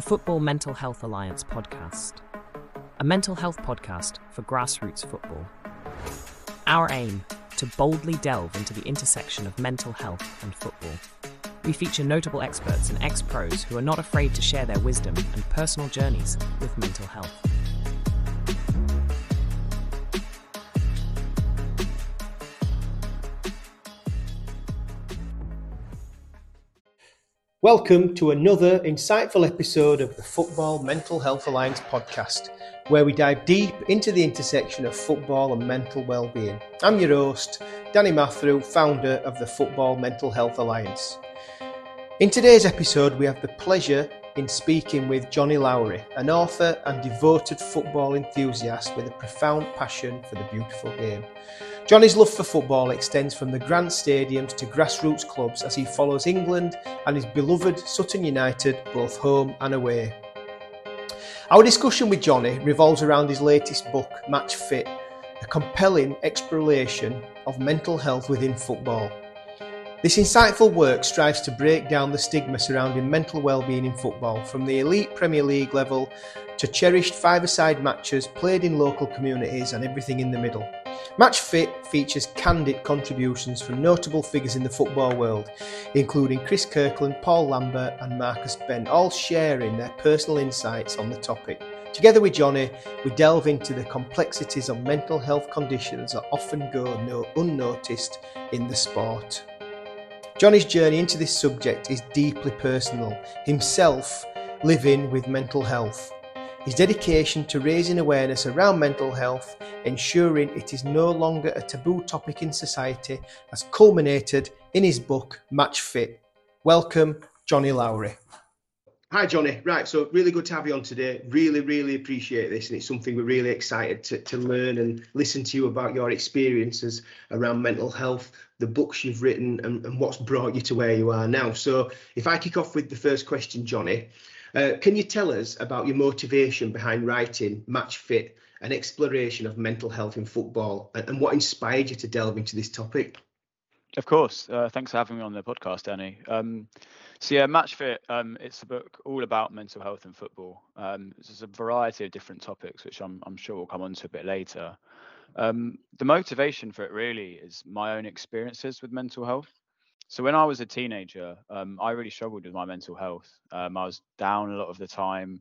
the Football Mental Health Alliance podcast, a mental health podcast for grassroots football. Our aim to boldly delve into the intersection of mental health and football. We feature notable experts and ex pros who are not afraid to share their wisdom and personal journeys with mental health. Welcome to another insightful episode of the Football Mental Health Alliance podcast, where we dive deep into the intersection of football and mental well-being. I'm your host, Danny Matharu, founder of the Football Mental Health Alliance. In today's episode, we have the pleasure in speaking with Johnnie Lowery, an author and devoted football enthusiast with a profound passion for the beautiful game. Johnnie's love for football extends from the grand stadiums to grassroots clubs as he follows England and his beloved Sutton United both home and away. Our discussion with Johnnie revolves around his latest book, Match Fit, a compelling exploration of mental health within football. This insightful work strives to break down the stigma surrounding mental well-being in football, from the elite Premier League level to cherished five-a-side matches played in local communities and everything in the middle. Match Fit features candid contributions from notable figures in the football world, including Chris Kirkland, Paul Lambert, and Marcus Bent, all sharing their personal insights on the topic. Together with Johnnie, we delve into the complexities of mental health conditions that often go no unnoticed in the sport. Johnnie's journey into this subject is deeply personal, himself living with mental health. His dedication to raising awareness around mental health, ensuring it is no longer a taboo topic in society, has culminated in his book Match Fit. Welcome, Johnnie Lowery. Hi, Johnnie. Right, so really good to have you on today. Really, really appreciate this, and it's something we're really excited to, to learn and listen to you about your experiences around mental health, the books you've written, and, and what's brought you to where you are now. So, if I kick off with the first question, Johnnie, uh, can you tell us about your motivation behind writing Match Fit, an exploration of mental health in football, and, and what inspired you to delve into this topic? Of course. Uh, thanks for having me on the podcast, Danny. Um, so yeah, Match Fit. Um, it's a book all about mental health and football. Um, there's a variety of different topics, which I'm, I'm sure we'll come on to a bit later. Um, the motivation for it really is my own experiences with mental health. So when I was a teenager, um, I really struggled with my mental health. Um, I was down a lot of the time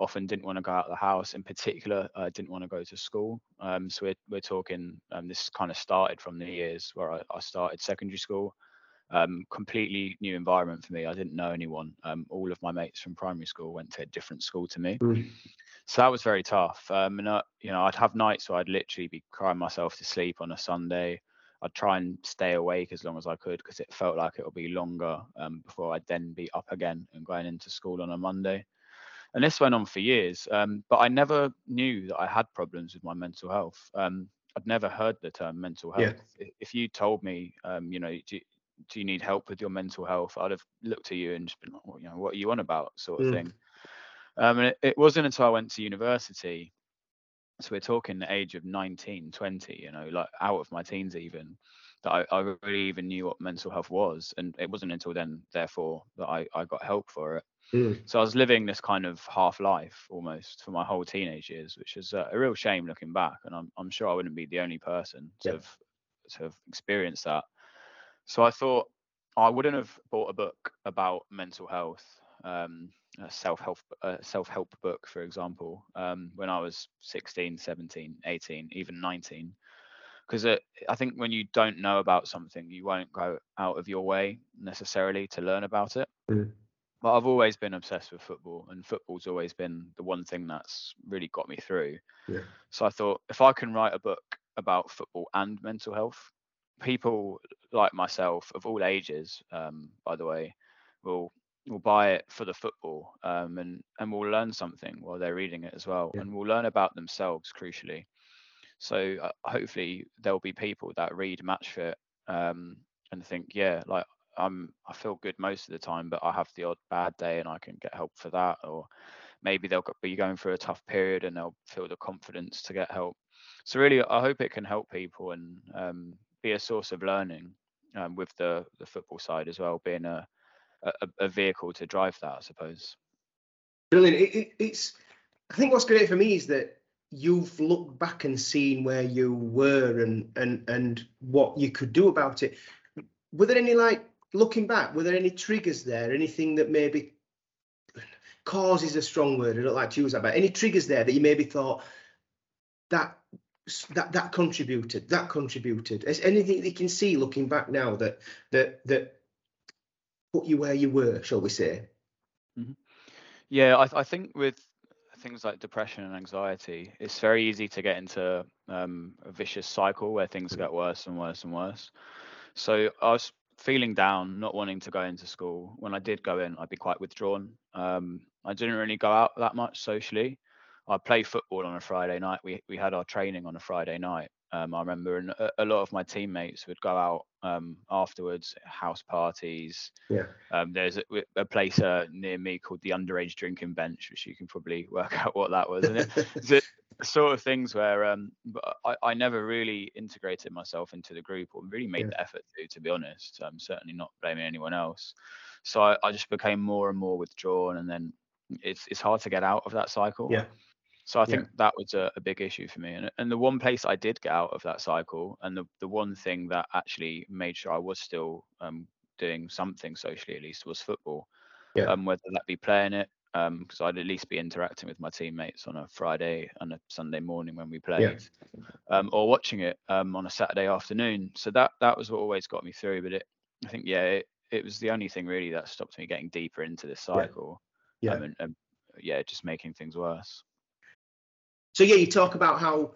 often didn't want to go out of the house. In particular, uh, didn't want to go to school. Um, so we're, we're talking, um, this kind of started from the years where I, I started secondary school. Um, completely new environment for me. I didn't know anyone. Um, all of my mates from primary school went to a different school to me. Mm. So that was very tough. Um, and, uh, you know, I'd have nights where I'd literally be crying myself to sleep on a Sunday. I'd try and stay awake as long as I could because it felt like it would be longer um, before I'd then be up again and going into school on a Monday and this went on for years. Um, but I never knew that I had problems with my mental health. Um, I'd never heard the term mental health. Yeah. If you told me, um, you know, do, do you need help with your mental health? I'd have looked at you and just been like, well, you know, what are you on about, sort of mm. thing. Um, and it, it, wasn't until I went to university, so we're talking the age of 19, 20, you know, like out of my teens even, that I, I really even knew what mental health was. And it wasn't until then, therefore, that I, I got help for it. Mm. So I was living this kind of half life almost for my whole teenage years, which is a, a real shame looking back. And I'm, I'm sure I wouldn't be the only person to, yeah. have, to have experienced that. So I thought I wouldn't have bought a book about mental health, um, self-help a self-help book, for example, um, when I was 16, 17, 18, even 19. Because I think when you don't know about something, you won't go out of your way necessarily to learn about it. Mm but I've always been obsessed with football, and football's always been the one thing that's really got me through. Yeah. So I thought if I can write a book about football and mental health, people like myself of all ages, um, by the way, will will buy it for the football, um, and and will learn something while they're reading it as well, yeah. and will learn about themselves crucially. So uh, hopefully there'll be people that read Match Fit um, and think, yeah, like I'm I feel good most of the time, but I have the odd bad day and I can get help for that. Or maybe they'll be going through a tough period and they'll feel the confidence to get help. So really, I hope it can help people and um, be a source of learning um, with the the football side as well, being a, a, a vehicle to drive that, I suppose. Brilliant. It, it, it's. I think what's great for me is that you've looked back and seen where you were and and and what you could do about it. Were there any like looking back? Were there any triggers there? Anything that maybe cause is a strong word. I don't like to use that, but any triggers there that you maybe thought that that that contributed, that contributed. Is anything that you can see looking back now that that that put you where you were, shall we say? Mm-hmm. Yeah, I, I think with things like depression and anxiety, it's very easy to get into um, a vicious cycle where things get worse and worse and worse. So I was feeling down, not wanting to go into school. When I did go in, I'd be quite withdrawn. Um, I didn't really go out that much socially. I play football on a Friday night. We we had our training on a Friday night. Um, I remember, and a, a, lot of my teammates would go out um, afterwards, house parties. Yeah. Um, there's a, a place uh, near me called the underage drinking bench, which you can probably work out what that was. And it, the sort of things where um, I, I never really integrated myself into the group or really made yeah. the effort to, to be honest. I'm certainly not blaming anyone else. So I, I just became more and more withdrawn, and then it's it's hard to get out of that cycle. Yeah. So I think yeah. that was a, a, big issue for me. And, and the one place I did get out of that cycle, and the, the one thing that actually made sure I was still um, doing something socially at least was football. Yeah. Um, whether that be playing it, because um, I'd at least be interacting with my teammates on a Friday and a Sunday morning when we played, yeah. um, or watching it um, on a Saturday afternoon. So that that was what always got me through. But it, I think, yeah, it, it was the only thing really that stopped me getting deeper into this cycle. Yeah. Um, and, and yeah, just making things worse. So yeah, you talk about how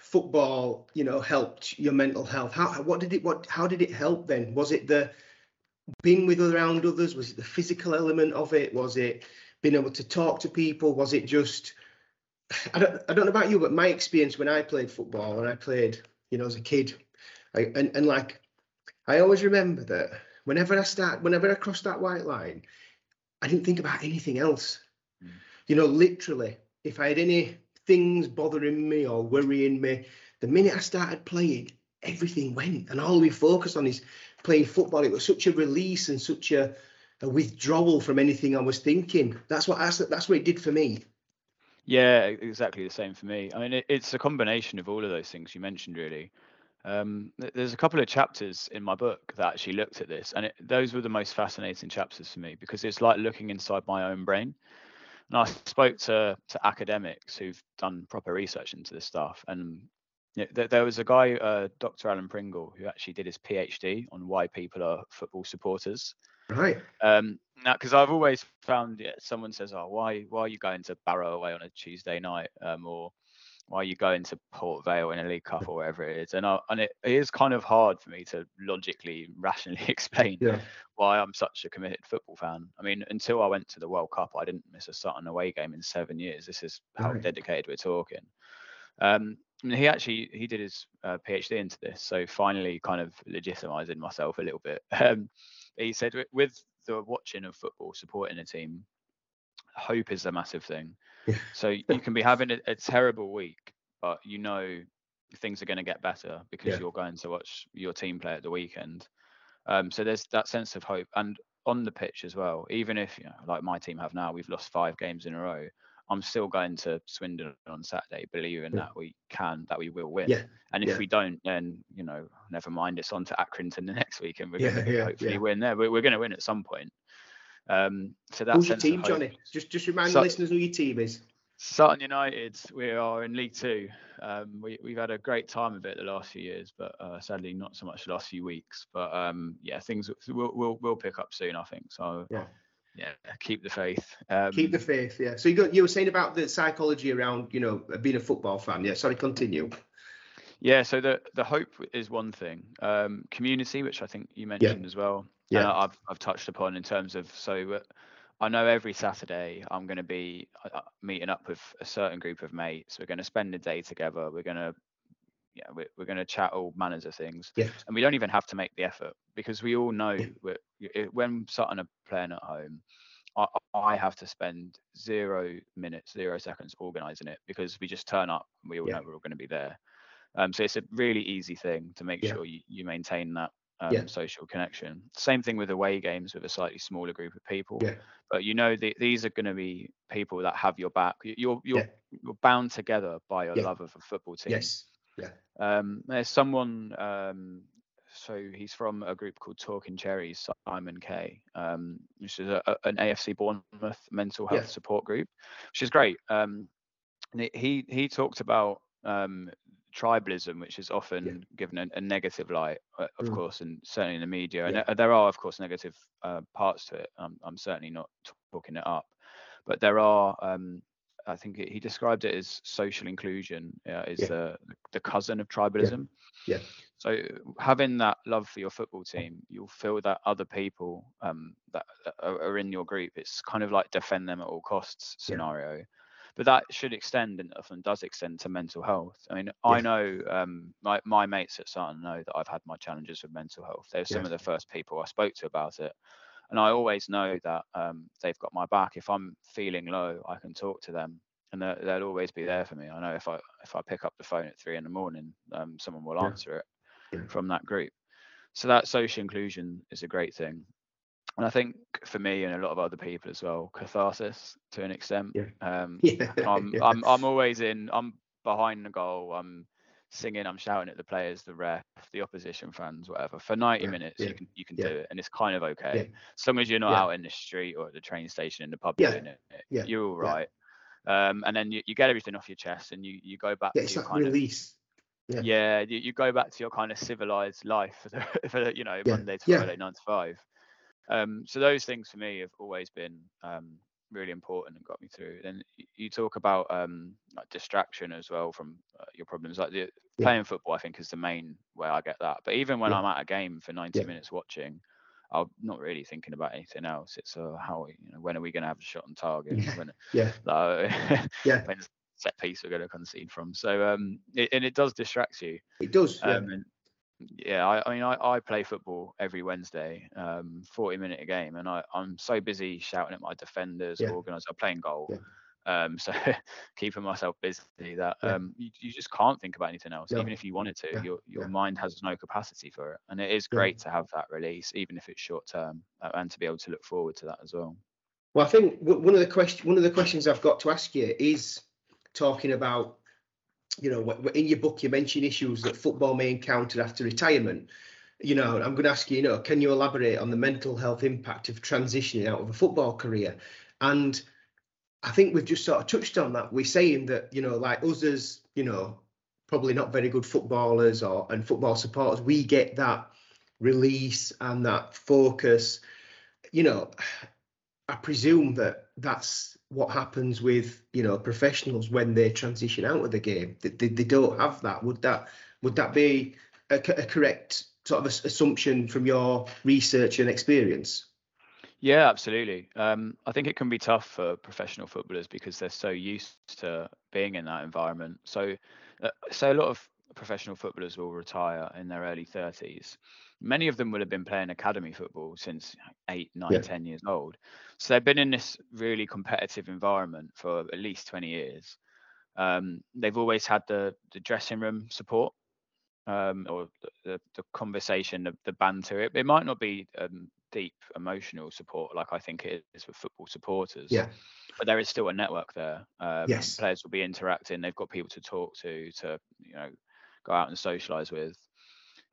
football, you know, helped your mental health. How what did it what how did it help then? Was it the being with around others? Was it the physical element of it? Was it being able to talk to people? Was it just I don't I don't know about you, but my experience when I played football and I played, you know, as a kid, I, and and like I always remember that whenever I start, whenever I crossed that white line, I didn't think about anything else. Mm. You know, literally, if I had any things bothering me or worrying me. The minute I started playing, everything went, and all we focused on is playing football. It was such a release and such a, a withdrawal from anything I was thinking. That's what that's, that's what it did for me. Yeah, exactly the same for me. I mean, it, it's a combination of all of those things you mentioned, really. Um, there's a couple of chapters in my book that actually looked at this, and it, those were the most fascinating chapters for me because it's like looking inside my own brain. And I spoke to to academics who've done proper research into this stuff, and you know, there was a guy, uh, Dr. Alan Pringle, who actually did his PhD on why people are football supporters. Right. Um, now, because I've always found, yeah, someone says, "Oh, why, why are you going to Barrow away on a Tuesday night?" Um, or why you go into Port Vale in a League Cup or wherever it is. And I, and it, it is kind of hard for me to logically, rationally explain yeah. why I'm such a committed football fan. I mean, until I went to the World Cup, I didn't miss a Sutton away game in seven years. This is how right. dedicated we're talking. Um, I mean, he actually he did his uh, PhD into this, so finally kind of legitimizing myself a little bit. Um, he said with the watching of football, supporting a team, hope is a massive thing. Yeah. So you can be having a, a, terrible week, but you know things are going to get better because yeah. you're going to watch your team play at the weekend. Um, so there's that sense of hope, and on the pitch as well. Even if you know, like my team have now, we've lost five games in a row. I'm still going to Swindon on Saturday, believing yeah. that we can, that we will win. Yeah. And if yeah. we don't, then you know, never mind. It's on to Accrington the next week, and we're going to hopefully win there. We're, we're going to win at some point. Um, so that's Who's your team, Johnnie? Just just remind the listeners who your team is. Sutton United, we are in League Two. Um, we, we've had a great time of it the last few years, but uh, sadly not so much the last few weeks. But um, yeah, things will will will pick up soon, I think. So yeah, yeah, keep the faith. Um, keep the faith. Yeah. So you got you were saying about the psychology around you know being a football fan. Yeah. Sorry, continue. Yeah. So the the hope is one thing. Um, community, which I think you mentioned yeah. as well yeah. Uh, I've I've touched upon in terms of so uh, I know every Saturday I'm going to be uh, uh, meeting up with a certain group of mates. We're going to spend the day together. We're going to yeah, we're, we're going to chat all manners of things. Yeah. And we don't even have to make the effort because we all know yeah. when Sutton are playing at home, I, I have to spend zero minutes, zero seconds organizing it because we just turn up and we all yeah. know we're all going to be there. Um, so it's a really easy thing to make yeah. sure you, you maintain that um, yeah. social connection. Same thing with away games with a slightly smaller group of people. Yeah. But you know the, these are going to be people that have your back. You're you're yeah. you're bound together by your love of a football team. Yes. Yeah. Um, there's someone. Um, so he's from a group called Talking Cherries, Simon K, um, which is a, an AFC Bournemouth mental health support group, which is great. Um, he he talked about um, tribalism, which is often yeah. given a, a, negative light, uh, of mm. course, and certainly in the media. Yeah. And there are, of course, negative uh, parts to it. I'm, I'm, certainly not talking it up, but there are. Um, I think he described it as social inclusion uh, is yeah. the the cousin of tribalism. Yeah. So having that love for your football team, you'll feel that other people um, that are, in your group, it's kind of like defend them at all costs scenario but that should extend and often does extend to mental health. I mean, yeah. I know um, my my mates at Sutton know that I've had my challenges with mental health. They're some of the first people I spoke to about it, and I always know that um, they've got my back. If I'm feeling low, I can talk to them, and they'll always be there for me. I know if I if I pick up the phone at three in the morning, um, someone will answer it yeah. from that group. So that social inclusion is a great thing and I think for me and a lot of other people as well, catharsis to an extent. Yeah. Um, yeah. I'm, yeah. I'm I'm always in. I'm behind the goal. I'm singing. I'm shouting at the players, the ref, the opposition fans, whatever. For 90 yeah. minutes, you can you can do it, and it's kind of okay as long as you're not out in the street or at the train station in the pub doing it. yeah. You're all right. Um, and then you, you get everything off your chest, and you you go back. Yeah, it's like release. Of, yeah, you, you, go back to your kind of civilized life for the, for the you know Monday to Friday nine to five. Um, so those things for me have always been um, really important and got me through. Then you talk about um, like distraction as well from uh, your problems. Like the, yeah. playing football, I think is the main way I get that. But even when yeah. I'm at a game for 90 yeah. minutes watching, I'm not really thinking about anything else. It's uh, how you know when are we going to have a shot on target? When, yeah. Like, yeah. when set piece we're going to concede from. So um, it, and it does distract you. It does. Um, and, yeah, I, I mean, I, I, play football every Wednesday, um, 40 minute a game, and I, I'm so busy shouting at my defenders, yeah. playing goal. Yeah. Um, so keeping myself busy that yeah. um, you, you, just can't think about anything else, even if you wanted to. Your your mind has no capacity for it, and it is great to have that release, even if it's short term, and to be able to look forward to that as well. Well, I think one of the question, one of the questions I've got to ask you is talking about you know, in your book, you mention issues that football may encounter after retirement. You know, I'm going to ask you, you know, can you elaborate on the mental health impact of transitioning out of a football career? And I think we've just sort of touched on that. We're saying that, you know, like us as, you know, probably not very good footballers or and football supporters, we get that release and that focus. You know, I presume that that's what happens with you know professionals when they transition out of the game. They, they, they don't have that. Would that would that be a, a correct sort of assumption from your research and experience? Yeah, absolutely. Um, I think it can be tough for professional footballers because they're so used to being in that environment. So, uh, so a lot of professional footballers will retire in their early 30s many of them will have been playing academy football since eight, nine, yeah. ten years old. So they've been in this really competitive environment for at least 20 years. Um, they've always had the, the dressing room support um, or the, the, conversation, the, the banter. It, it might not be um, deep emotional support like I think it is with football supporters. Yeah. But there is still a network there. Um, yes. Players will be interacting. They've got people to talk to, to you know, go out and socialise with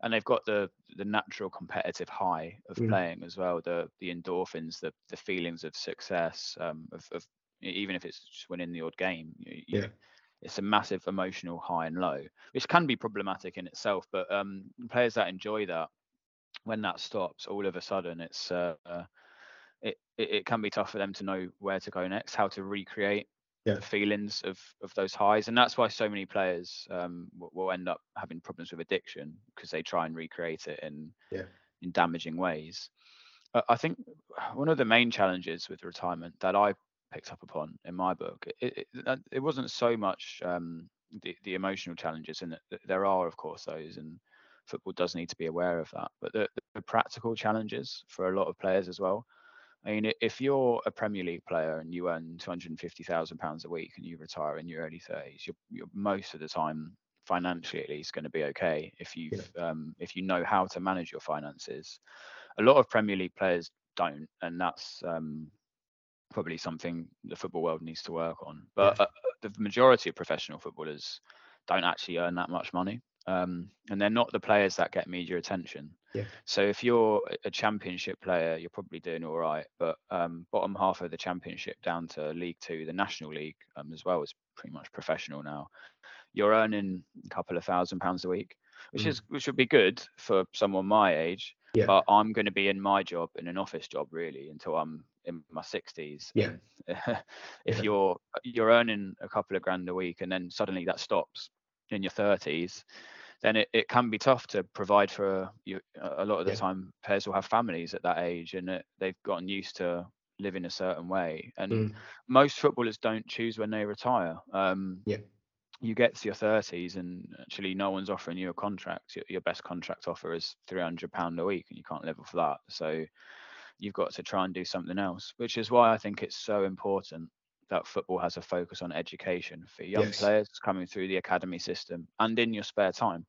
and they've got the the natural competitive high of mm. playing as well the the endorphins the the feelings of success um, of, of even if it's just winning the odd game you, yeah it's a massive emotional high and low which can be problematic in itself but um, players that enjoy that when that stops all of a sudden it's uh, it, it, it can be tough for them to know where to go next how to recreate yeah. the feelings of of those highs, and that's why so many players um, will, will, end up having problems with addiction because they try and recreate it in yeah. in damaging ways. Uh, I think one of the main challenges with retirement that I picked up upon in my book, it, it, it wasn't so much um, the, the emotional challenges, and there are of course those, and football does need to be aware of that, but the, the practical challenges for a lot of players as well. I mean, if you're a Premier League player and you earn two hundred and fifty thousand pounds a week and you retire in your early thirties, you're, you're most of the time financially at least going to be okay if you yeah. um, if you know how to manage your finances. A lot of Premier League players don't, and that's um, probably something the football world needs to work on. But yeah. uh, the majority of professional footballers don't actually earn that much money. Um, and they're not the players that get media attention. Yeah. So if you're a championship player, you're probably doing all right. But um, bottom half of the championship down to League Two, the National League um, as well is pretty much professional now. You're earning a couple of thousand pounds a week, which mm. is which would be good for someone my age. Yeah. But I'm going to be in my job in an office job really until I'm in my 60s. Yeah. if yeah. you're you're earning a couple of grand a week and then suddenly that stops in your 30s, then it, it can be tough to provide for you. A lot of the yeah. time, players will have families at that age, and it, they've gotten used to living a certain way. And mm. most footballers don't choose when they retire. Um, yeah. You get to your 30s, and actually, no one's offering you a contract. Your, your best contract offer is 300 pound a week, and you can't live off that. So you've got to try and do something else, which is why I think it's so important that football has a focus on education for young yes. players coming through the academy system and in your spare time.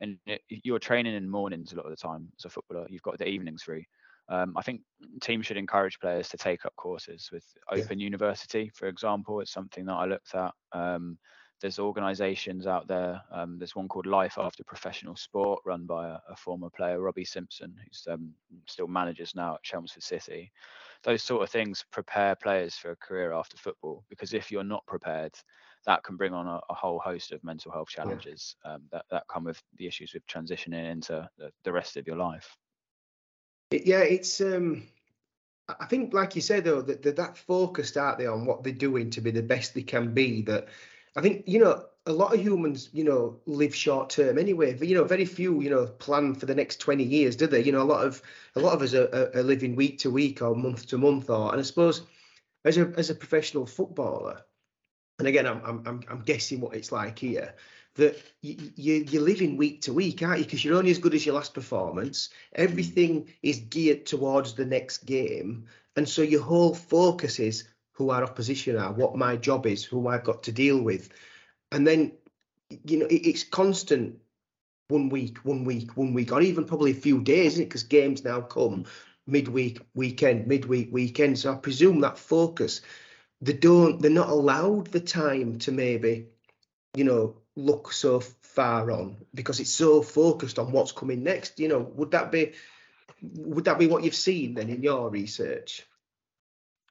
And it, you're training in mornings a lot of the time as a footballer. You've got the evenings free. Um, I think teams should encourage players to take up courses with Open yeah. University, for example. It's something that I looked at. Um, there's organisations out there. Um, there's one called Life After Professional Sport, run by a, a former player, Robbie Simpson, who's um, still manages now at Chelmsford City those sort of things prepare players for a career after football because if you're not prepared that can bring on a, a whole host of mental health challenges yeah. um, that, that come with the issues with transitioning into the, the rest of your life yeah it's um I think, like you said, though, that that, that focused out there on what they're doing to be the best they can be. That I think, you know, a lot of humans, you know, live short term anyway. You know, very few, you know, plan for the next twenty years, do they? You know, a lot of a lot of us are, are living week to week or month to month, or and I suppose as a as a professional footballer, and again, I'm I'm I'm guessing what it's like here. That you, you you're living week to week, aren't you? Because you're only as good as your last performance. Everything is geared towards the next game, and so your whole focus is who our opposition are, what my job is, who I've got to deal with and then you know it, it's constant one week, one week, one week, or even probably a few days, Because games now come midweek, weekend, midweek, weekend. So I presume that focus, they don't, they're not allowed the time to maybe, you know, look so far on because it's so focused on what's coming next. You know, would that be, would that be what you've seen then in your research?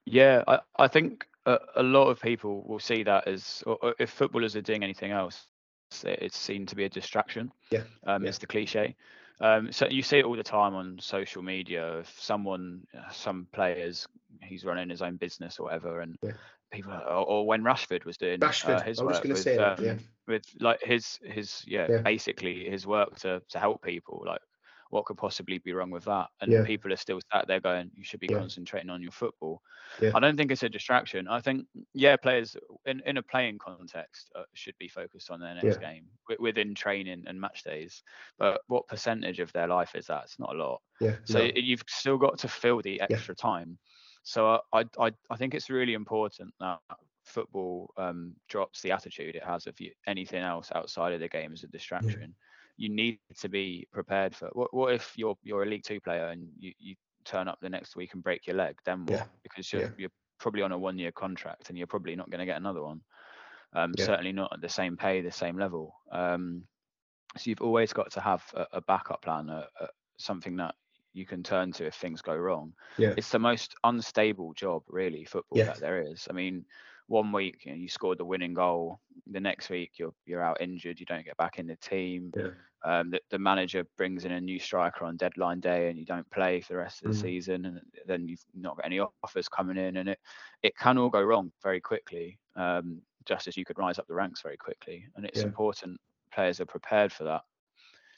Yeah, I, I think a, a lot of people will see that as, or if footballers are doing anything else, it's seen to be a distraction. Yeah. Um, yeah. It's the cliche. Um, so you see it all the time on social media. If someone, some players, he's running his own business or whatever, and yeah. people, or, or, when Rashford was doing Rashford, uh, his I was work with, say that, um, yeah. with like his his yeah, yeah, basically his work to to help people like what could possibly be wrong with that? And yeah. people are still sat there going, you should be yeah. concentrating on your football. Yeah. I don't think it's a distraction. I think, yeah, players in, in a playing context uh, should be focused on their next game within training and match days. But what percentage of their life is that? It's not a lot. Yeah. So no. you've still got to fill the extra time. So I, I, I think it's really important that football um, drops the attitude it has of you, anything else outside of the game as a distraction you need to be prepared for. What what if you're you're a League Two player and you, you turn up the next week and break your leg? Then what? Yeah. Because you're yeah. you're probably on a one year contract and you're probably not going to get another one. Um, yeah. Certainly not at the same pay, the same level. Um, so you've always got to have a, a backup plan, a, a, something that you can turn to if things go wrong. Yeah. It's the most unstable job, really, football yeah. that there is. I mean, one week you, know, you scored the winning goal, the next week you're you're out injured, you don't get back in the team. Yeah. Um, the, the, manager brings in a new striker on deadline day and you don't play for the rest of the mm. season and then you've not got any offers coming in and it it can all go wrong very quickly um, just as you could rise up the ranks very quickly and it's yeah. important players are prepared for that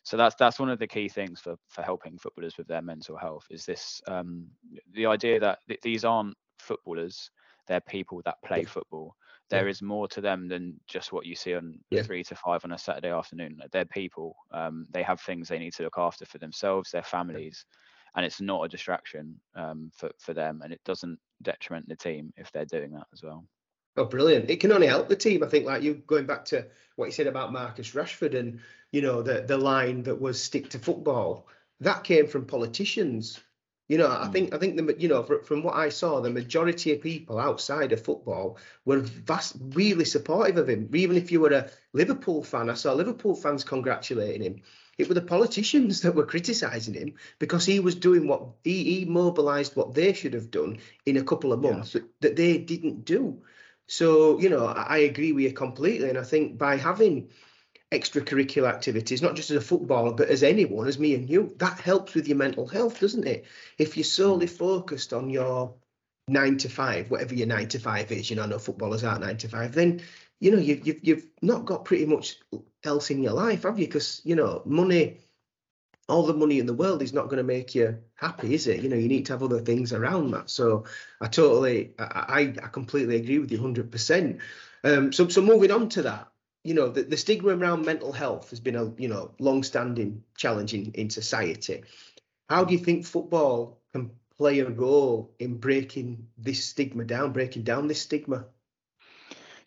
so that's that's one of the key things for for helping footballers with their mental health is this um, the idea that th- these aren't footballers they're people that play football. There is more to them than just what you see on yeah. three to five on a Saturday afternoon. They're people. Um, they have things they need to look after for themselves, their families, and it's not a distraction um, for for them, and it doesn't detriment the team if they're doing that as well. Oh, brilliant! It can only help the team. I think, like you going back to what you said about Marcus Rashford and you know the the line that was stick to football. That came from politicians. You know, I hmm. think I think the you know from what I saw, the majority of people outside of football were vast, really supportive of him. Even if you were a Liverpool fan, I saw Liverpool fans congratulating him. It were the politicians that were criticising him because he was doing what he, he mobilised what they should have done in a couple of months yeah. that, they didn't do. So you know, I agree with you completely, and I think by having extracurricular activities, not just as a footballer, but as anyone, as me and you, that helps with your mental health, doesn't it? If you're solely focused on your nine to five, whatever your nine to five is, you know, no footballers aren't nine to five, then you know you've you've, you've not got pretty much else in your life, have you? Because you know, money, all the money in the world is not going to make you happy, is it? You know, you need to have other things around that. So I totally, I I, completely agree with you, hundred percent. um, percent. So so moving on to that, you know, the, the stigma around mental health has been a, you know, long-standing challenge in, in society. How do you think football can play a role in breaking this stigma down, breaking down this stigma?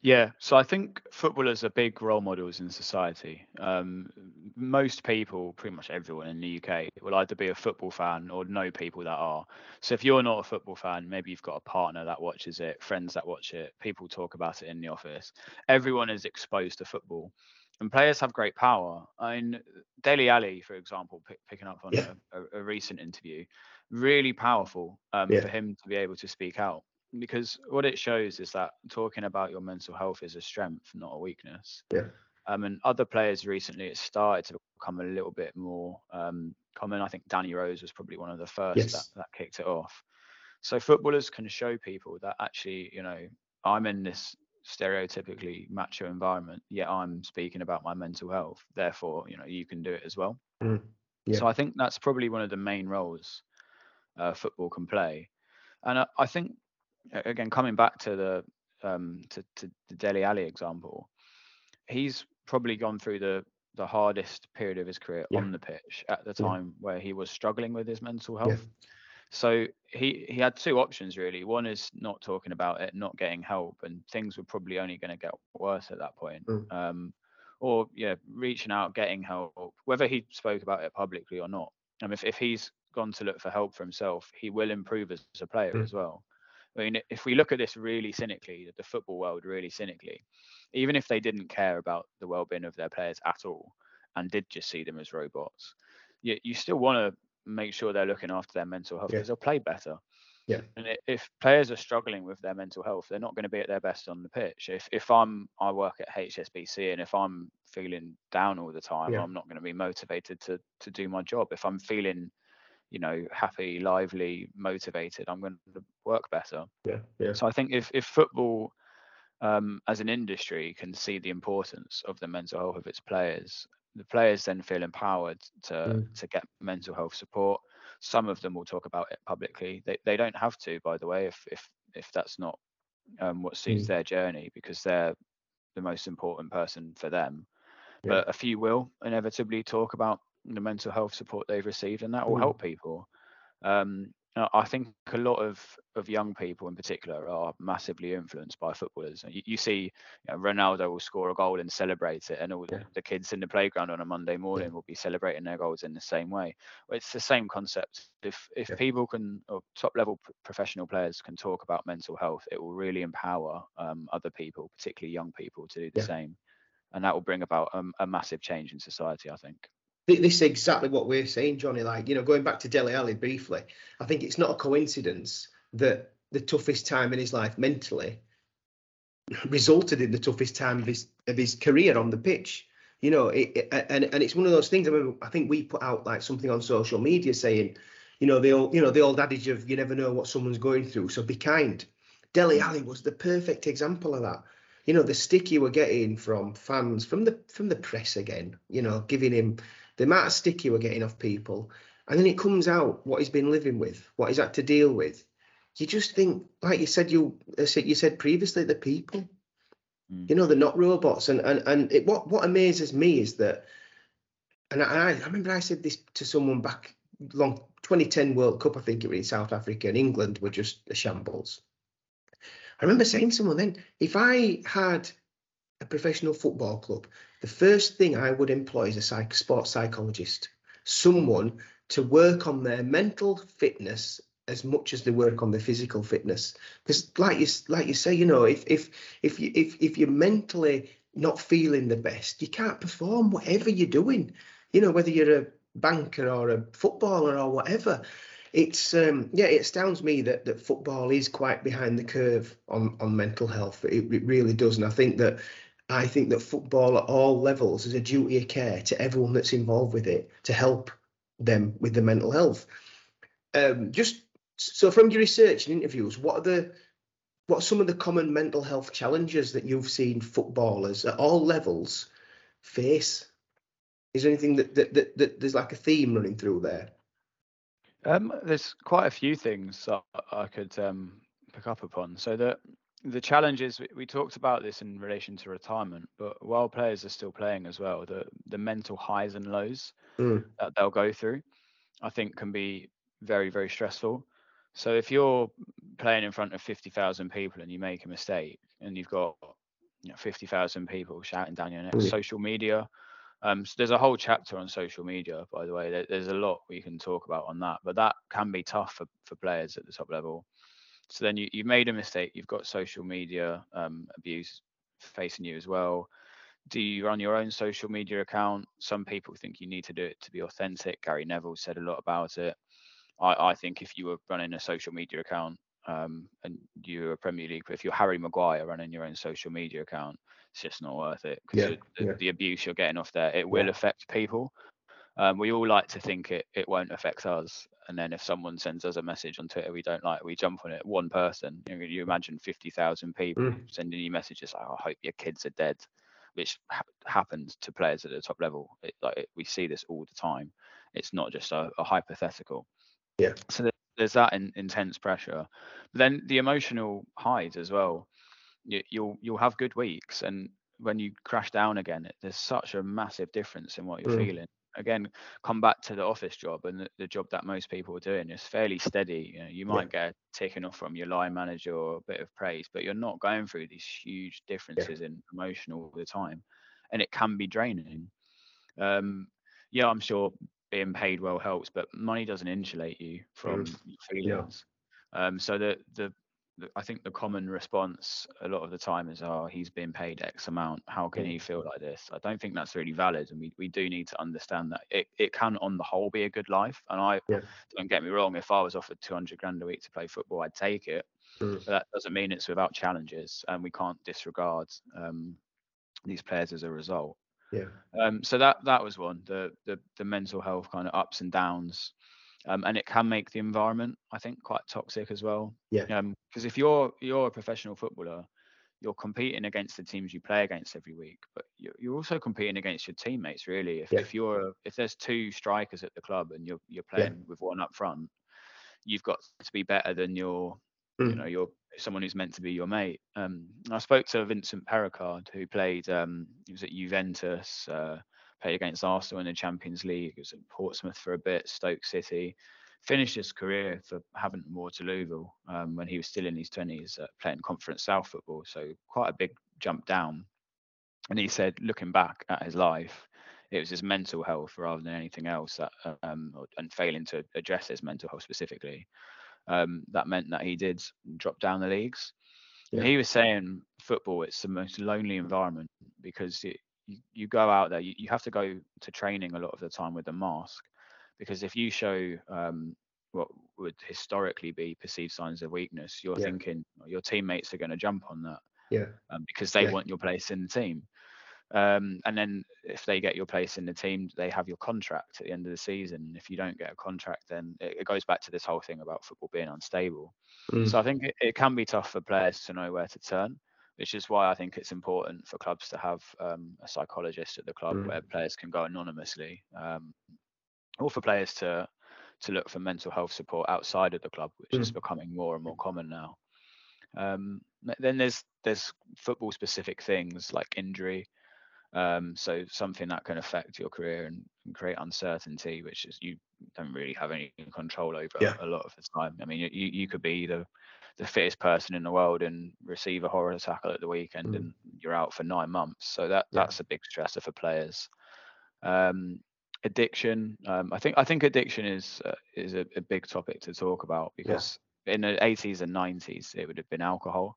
Yeah, so I think footballers are big role models in society. Um, most people, pretty much everyone in the UK, will either be a football fan or know people that are. So if you're not a football fan, maybe you've got a partner that watches it, friends that watch it, people talk about it in the office. Everyone is exposed to football. And players have great power. I mean, Dele Alli, for example, p- picking up on yeah. a, a, a, recent interview, really powerful um, yeah. for him to be able to speak out because what it shows is that talking about your mental health is a strength, not a weakness. Yeah. Um, and other players recently, it started to become a little bit more um, common. I think Danny Rose was probably one of the first yes. that, that kicked it off. So footballers can show people that actually, you know, I'm in this stereotypically macho environment, yet I'm speaking about my mental health. Therefore, you know, you can do it as well. Mm. Yeah. So I think that's probably one of the main roles uh, football can play. And I, I think again coming back to the um, to, to the Dele Alli example, he's probably gone through the the hardest period of his career yeah. on the pitch at the time yeah. where he was struggling with his mental health. Yeah. So he he had two options really. One is not talking about it, not getting help, and things were probably only going to get worse at that point. Mm. Um, or yeah, reaching out, getting help, whether he spoke about it publicly or not. And if, if he's gone to look for help for himself, he will improve as, as a player mm. as well. I mean, if we look at this really cynically, the football world really cynically, even if they didn't care about the well-being of their players at all and did just see them as robots, you, you still want to make sure they're looking after their mental health because yeah. they'll play better. Yeah. And if players are struggling with their mental health, they're not going to be at their best on the pitch. If if I'm I work at HSBC and if I'm feeling down all the time, yeah. I'm not going to be motivated to to do my job. If I'm feeling you know happy lively motivated i'm going to work better yeah yeah so i think if if football um, as an industry can see the importance of the mental health of its players the players then feel empowered to mm. to get mental health support some of them will talk about it publicly they, they don't have to by the way if if if that's not um, what suits mm. their journey because they're the most important person for them yeah. but a few will inevitably talk about the mental health support they've received, and that will mm. help people. Um, I think a lot of, of young people in particular are massively influenced by footballers. You, you see, you know, Ronaldo will score a goal and celebrate it, and all yeah. the kids in the playground on a Monday morning yeah. will be celebrating their goals in the same way. It's the same concept. If if yeah. people can, or top level professional players can talk about mental health, it will really empower um, other people, particularly young people, to do the same, and that will bring about um, a massive change in society. I think this is exactly what we're saying, Johnnie. Like, you know, going back to Dele Alli briefly, I think it's not a coincidence that the toughest time in his life mentally resulted in the toughest time of his of his career on the pitch. You know, it, it, and and it's one of those things. I remember, I think we put out like something on social media saying, you know, the old, you know, the old adage of you never know what someone's going through, so be kind. Dele Alli was the perfect example of that. You know, the stick you were getting from fans, from the from the press again. You know, giving him the amount of stick you were getting off people, and then it comes out what he's been living with, what he's had to deal with. You just think, like you said, you uh, you said previously, the people, mm. you know, they're not robots, and and and it, what what amazes me is that, and I, I remember I said this to someone back long 2010 World Cup, I think it was in South Africa, and England were just a shambles. I remember saying to someone then, if I had a professional football club, the first thing I would employ is a psych, sports psychologist, someone to work on their mental fitness as much as they work on their physical fitness. Because, like you like you say, you know, if if if you if if you're mentally not feeling the best, you can't perform whatever you're doing. You know, whether you're a banker or a footballer or whatever. It's um, yeah, it astounds me that that football is quite behind the curve on on mental health. It, it really does, and I think that I think that football at all levels is a duty of care to everyone that's involved with it to help them with the mental health. Um, just so from your research and interviews, what are the what are some of the common mental health challenges that you've seen footballers at all levels face? Is there anything that that, that, that there's like a theme running through there? Um, there's quite a few things I could um, pick up upon. So that the challenge is we, we, talked about this in relation to retirement, but while players are still playing as well, the the mental highs and lows mm. that they'll go through, I think can be very very stressful. So if you're playing in front of fifty thousand people and you make a mistake, and you've got you know, fifty thousand people shouting down your neck, mm. social media. Um, so there's a whole chapter on social media, by the way. There, there's a lot we can talk about on that, but that can be tough for, for players at the top level. So then you, you've made a mistake. You've got social media um, abuse facing you as well. Do you run your own social media account? Some people think you need to do it to be authentic. Gary Neville said a lot about it. I, I think if you were running a social media account um, and you're a Premier League, if you're Harry Maguire running your own social media account, it's just not worth it because yeah, the, yeah. the, abuse you're getting off there, it will yeah. affect people. Um, we all like to think it, it won't affect us and then if someone sends us a message on Twitter we don't like, we jump on it. One person, you, know, you imagine fifty thousand people mm. sending you messages like, oh, "I hope your kids are dead," which ha- happens to players at the top level. It, like it, we see this all the time. It's not just a, a hypothetical. Yeah. So there, there's that in, intense pressure, but then the emotional highs as well. You, you'll you'll have good weeks, and when you crash down again, it, there's such a massive difference in what you're mm. feeling again come back to the office job and the, the, job that most people are doing is fairly steady you know you might yeah. get taken off from your line manager or a bit of praise but you're not going through these huge differences yeah. in promotion all the time and it can be draining um yeah i'm sure being paid well helps but money doesn't insulate you from mm. feelings yeah. um so the the I think the common response a lot of the time is, "Oh, he's been paid X amount. How can he feel like this?" I don't think that's really valid, and we, we do need to understand that it, it can, on the whole, be a good life. And I yeah. don't get me wrong, if I was offered 200 grand a week to play football, I'd take it. Mm. But that doesn't mean it's without challenges, and we can't disregard um, these players as a result. Yeah. Um, so that that was one the the the mental health kind of ups and downs um, and it can make the environment, I think, quite toxic as well. Yeah. Because um, if you're you're a professional footballer, you're competing against the teams you play against every week, but you're, you're also competing against your teammates. Really, if, yeah. if you're if there's two strikers at the club and you're you're playing yeah. with one up front, you've got to be better than your mm. you know your someone who's meant to be your mate. Um, I spoke to Vincent Pericard, who played um, he was at Juventus. Uh, played against Arsenal in the Champions League. He was at Portsmouth for a bit, Stoke City. Finished his career for Havant Waterlooville um, when he was still in his 20s, uh, playing Conference South football. So quite a big jump down. And he said, looking back at his life, it was his mental health rather than anything else that, um, and failing to address his mental health specifically. Um, that meant that he did drop down the leagues. Yeah. He was saying football, it's the most lonely environment because it, you, you go out there, you, you have to go to training a lot of the time with a mask because if you show um, what would historically be perceived signs of weakness, you're yeah. thinking your teammates are going to jump on that. Yeah. Um, because they yeah. want your place in the team. Um, and then if they get your place in the team, they have your contract at the end of the season. If you don't get a contract, then it, it goes back to this whole thing about football being unstable. Mm. So I think it, it, can be tough for players to know where to turn which is why I think it's important for clubs to have um, a psychologist at the club mm. where players can go anonymously, um, or for players to to look for mental health support outside of the club, which mm. is becoming more and more common now. Um, then there's there's football specific things like injury, um, so something that can affect your career and, and, create uncertainty, which is you don't really have any control over yeah. a lot of the time. I mean, you you could be the the fittest person in the world and receive a horror tackle at the weekend mm. and you're out for nine months. So that yeah. that's a big stressor for players. Um, addiction. Um, I think I think addiction is uh, is a, a, big topic to talk about because yeah. in the 80s and 90s it would have been alcohol.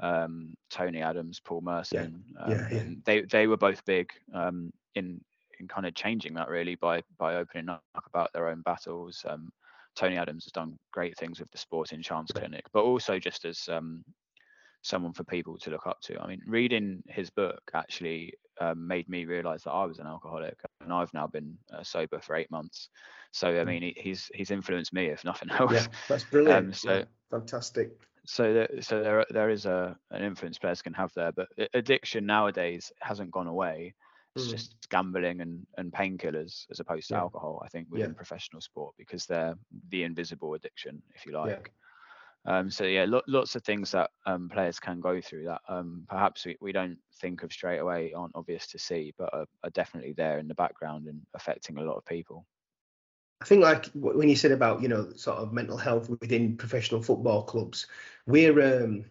Um, Tony Adams, Paul Merson, yeah. Yeah, yeah. Um, they they were both big um, in in kind of changing that really by by opening up about their own battles. Um, Tony Adams has done great things with the Sporting Chance Clinic, but also just as um, someone for people to look up to. I mean, reading his book actually um, made me realize that I was an alcoholic, and I've now been uh, sober for eight months. So I hmm. mean, he, he's he's influenced me, if nothing else. Yeah, that's brilliant. Um, so yeah, fantastic. So there, so there there is a an influence players can have there, but addiction nowadays hasn't gone away. It's mm. just gambling and and painkillers as opposed to yeah. alcohol. I think within yeah. professional sport because they're the invisible addiction, if you like. Um, so yeah, lo- lots of things that um, players can go through that um, perhaps we, we don't think of straight away, aren't obvious to see, but are, are, definitely there in the background and affecting a lot of people. I think like when you said about you know sort of mental health within professional football clubs, we're um,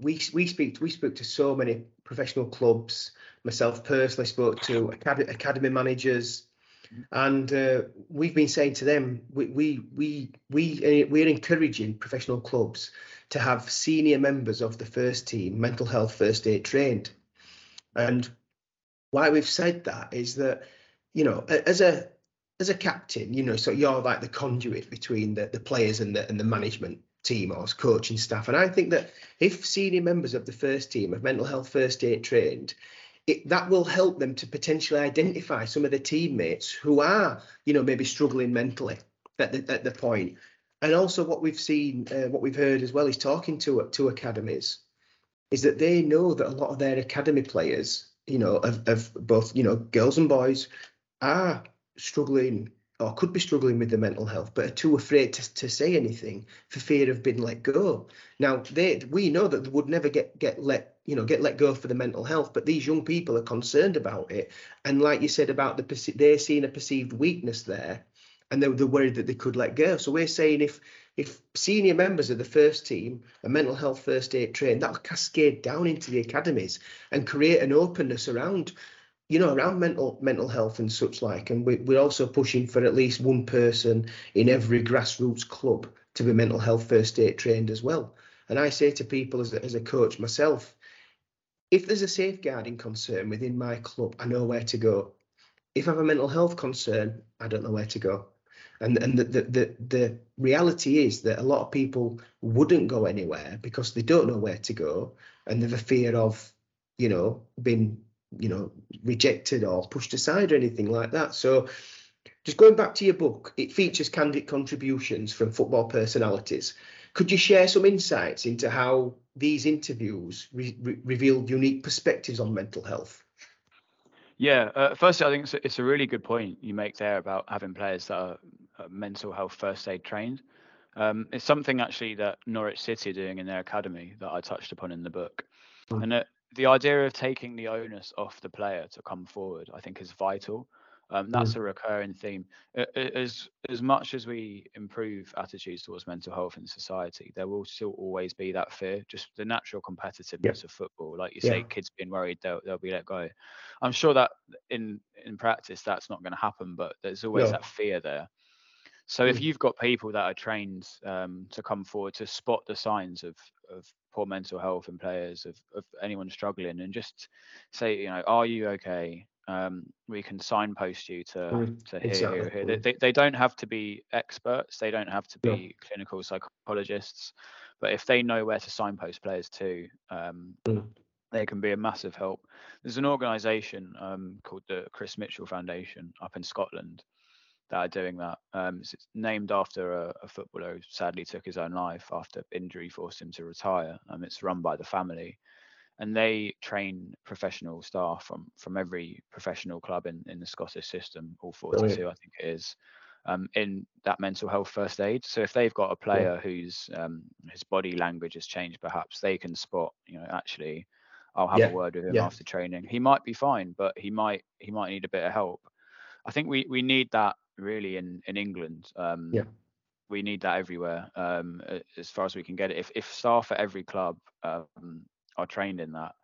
we we speak we spoke to so many professional clubs. Myself personally spoke to academy, managers, and uh, we've been saying to them we we we we uh, we're encouraging professional clubs to have senior members of the first team mental health first aid trained. And why we've said that is that you know as a as a captain you know so you're like the conduit between the, the players and the and the management team or coaching staff. And i think that if senior members of the first team of mental health first aid trained it, that will help them to potentially identify some of the teammates who are, you know, maybe struggling mentally at the, at the point. And also, what we've seen, uh, what we've heard as well, is talking to to academies, is that they know that a lot of their academy players, you know, of, of both, you know, girls and boys, are struggling Oh, or could be struggling with their mental health, but are too afraid to, to say anything for fear of being let go. Now, they we know that they would never get get let you know get let go for the mental health, but these young people are concerned about it, and like you said about the they're seeing a perceived weakness there, and they're, they're worried that they could let go. So we're saying if if senior members of the first team are mental health first aid trained, that'll cascade down into the academies and create an openness around you know, around mental mental health and such like. And we, we're also pushing for at least one person in every grassroots club to be mental health first aid trained as well. And I say to people as as a coach myself, if there's a safeguarding concern within my club, I know where to go. If I have a mental health concern, I don't know where to go. And and the the the, the reality is that a lot of people wouldn't go anywhere because they don't know where to go and they've a fear of, you know, being you know rejected or pushed aside or anything like that. So just going back to your book it features candid contributions from football personalities. Could you share some insights into how these interviews re- re- revealed unique perspectives on mental health? Yeah uh, firstly i think it's a, it's a, really good point you make there about having players that are uh, mental health first aid trained. Um, it's something actually that norwich city are doing in their academy that i touched upon in the book. Mm. and it, the idea of taking the onus off the player to come forward, I think, is vital. Um, that's mm. a recurring theme. As as much as we improve attitudes towards mental health in society, there will still always be that fear, just the natural competitiveness of football. Like you yeah. say, kids being worried they'll they'll be let go. I'm sure that in in practice that's not going to happen, but there's always no. that fear there. So if mm. you've got people that are trained um, to come forward to spot the signs of of poor mental health in players, of, of anyone struggling, and just say, you know, are you okay? Um, we can signpost you to mm, to here, exactly. here, here. They, they don't have to be experts. They don't have to be yeah. clinical psychologists, but if they know where to signpost players to, um, mm. they can be a massive help. There's an organisation um, called the Chris Mitchell Foundation up in Scotland that are doing that. Um, it's named after a, a, footballer who sadly took his own life after injury forced him to retire. Um, it's run by the family, and they train professional staff from from every professional club in, in the Scottish system, all 42, I think it is. Um, in that mental health first aid. So if they've got a player yeah. whose um, his body language has changed, perhaps they can spot, you know, actually, I'll have yeah. a word with him yeah. after training. He might be fine, but he might he might need a bit of help. I think we we need that really in in England. Um, yeah. we need that everywhere um, as far as we can get it. If if staff at every club um, are trained in that,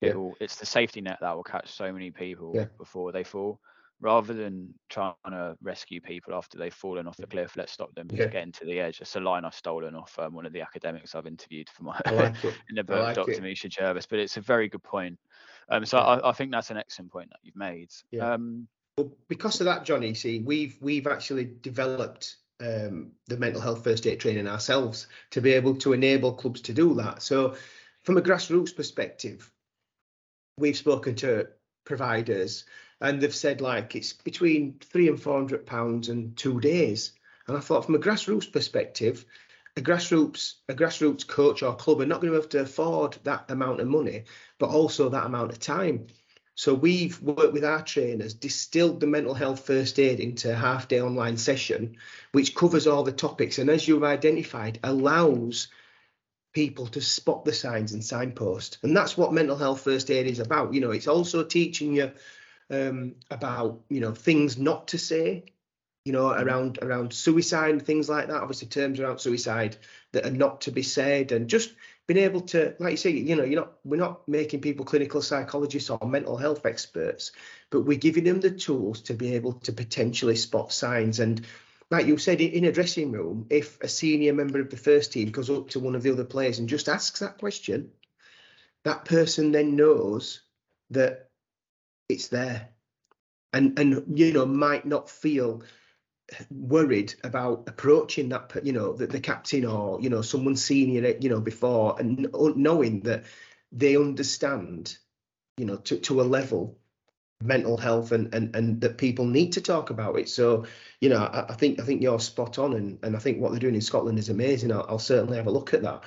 yeah. it will. It's the safety net that will catch so many people yeah. before they fall rather than trying to rescue people after they've fallen off the cliff, let's stop them yeah. getting to the edge. It's a line I've stolen off um, one of the academics I've interviewed for my like in the book, like Dr. Misia Gervis. But it's a very good point. Um, so I, I, think that's an excellent point that you've made. Yeah. Um, well, because of that, Johnnie, see, we've we've actually developed um, the mental health first aid training ourselves to be able to enable clubs to do that. So, from a grassroots perspective, we've spoken to providers and they've said like it's between three and four hundred pounds and two days. And I thought from a grassroots perspective, a grassroots a grassroots coach or club are not going to have to afford that amount of money, but also that amount of time. So we've worked with our trainers, distilled the mental health first aid into a half day online session, which covers all the topics. And as you've identified, allows people to spot the signs and signpost. And that's what mental health first aid is about. You know, it's also teaching you um, about you know things not to say you know around around suicide and things like that obviously terms around suicide that are not to be said and just being able to like you say you know you're not we're not making people clinical psychologists or mental health experts but we're giving them the tools to be able to potentially spot signs. And like you said in a dressing room if a senior member of the first team goes up to one of the other players and just asks that question that person then knows that it's there and and you know might not feel worried about approaching that you know the, the captain or you know someone senior you know before and knowing that they understand you know to, to a level mental health and, and and that people need to talk about it. So you know I, I think i think you're spot on and and i think what they're doing in scotland is amazing. I'll, I'll certainly have a look at that.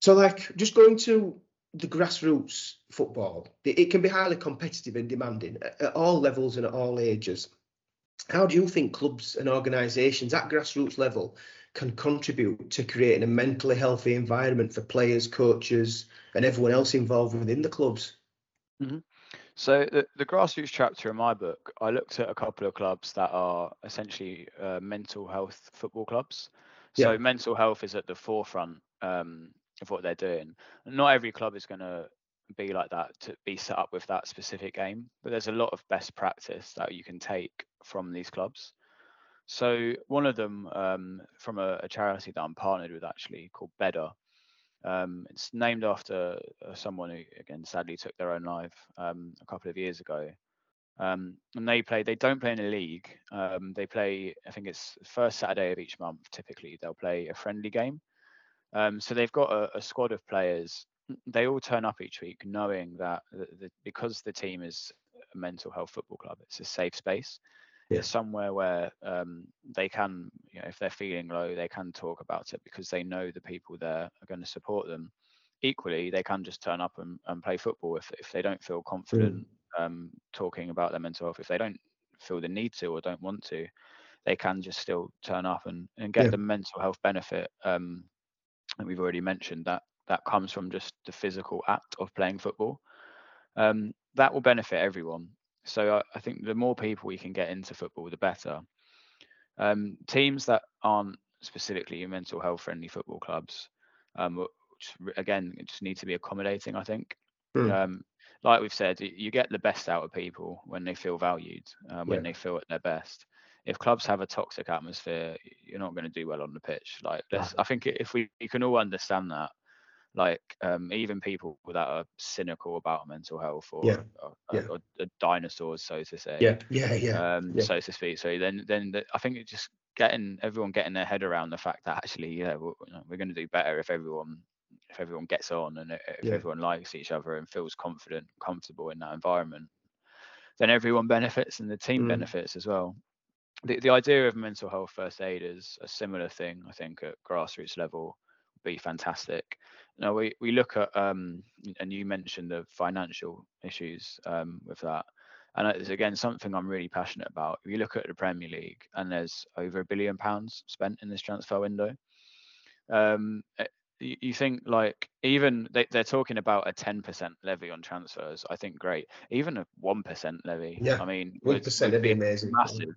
So like just going to the grassroots football, it can be highly competitive and demanding at all levels and at all ages. How do you think clubs and organisations at grassroots level can contribute to creating a mentally healthy environment for players, coaches, and everyone else involved within the clubs? Mm-hmm. So the, the, grassroots chapter in my book, I looked at a couple of clubs that are essentially uh, mental health football clubs. So yeah. mental health is at the forefront um, of what they're doing. Not every club is going to be like that to be set up with that specific aim, but there's a lot of best practice that you can take from these clubs. So one of them um, from a, a, charity that I'm partnered with actually called Better. Um, it's named after uh, someone who again sadly took their own life um, a couple of years ago. Um, and they play. They don't play in a league. Um, they play. I think it's first Saturday of each month. Typically, they'll play a friendly game um, so they've got a, a, squad of players. They all turn up each week knowing that the, the, because the team is a mental health football club, it's a safe space. Yeah. Somewhere where um, they can, you know, if they're feeling low, they can talk about it because they know the people there are going to support them. Equally, they can just turn up and, and play football if, if they don't feel confident mm. um, talking about their mental health. If they don't feel the need to or don't want to, they can just still turn up and, and get yeah. the mental health benefit um, and we've already mentioned that that comes from just the physical act of playing football. Um, that will benefit everyone. So I, I, think the more people we can get into football, the better. Um, teams that aren't specifically mental health friendly football clubs, um, again, just need to be accommodating. I think. Mm. like we've said, you get the best out of people when they feel valued, uh, when yeah. they feel at their best if clubs have a toxic atmosphere, you're not going to do well on the pitch. Like, I think if we, we can all understand that, like um, even people that are cynical about mental health or, yeah. or, yeah. or, or dinosaurs, so to say. Yeah, yeah, yeah. Um, yeah. So to speak. So then, then the, I think it just getting everyone getting their head around the fact that actually, yeah, we're, we're going to do better if everyone if everyone gets on and if yeah. everyone likes each other and feels confident, comfortable in that environment, then everyone benefits and the team mm. benefits as well the, the idea of mental health first aid is a similar thing, I think, at grassroots level would be fantastic. Now we, we look at um, and you mentioned the financial issues um, with that. And it's again something I'm really passionate about. If you look at the Premier League and there's over a billion pounds spent in this transfer window, um, eh, you, you think like even they, they're talking about a 10% levy on transfers. I think great. Even a 1% levy. Yeah. I mean, one percent would be amazing. Massive.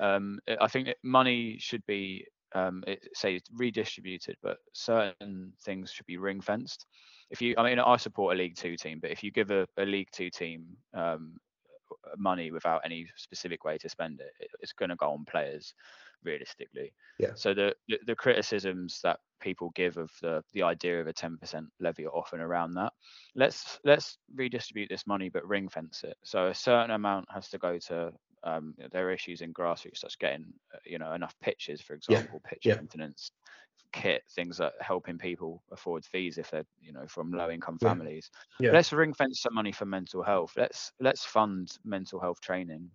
Um, I think money should be um, it, say redistributed, but certain things should be ring fenced. If you, I mean, I support a League Two team, but if you give a, a League Two team um, money without any specific way to spend it, it it's going to go on players realistically. Yeah. So the, the, the criticisms that people give of the the idea of a 10% levy are often around that. Let's let's redistribute this money, but ring fence it. So a certain amount has to go to um, there are issues in grassroots such as getting uh, you know enough pitches, for example, yeah. pitch yeah. maintenance, kit, things that helping people afford fees if they're you know from low income families. Yeah. Let's ring fence some money for mental health. Let's let's fund mental health training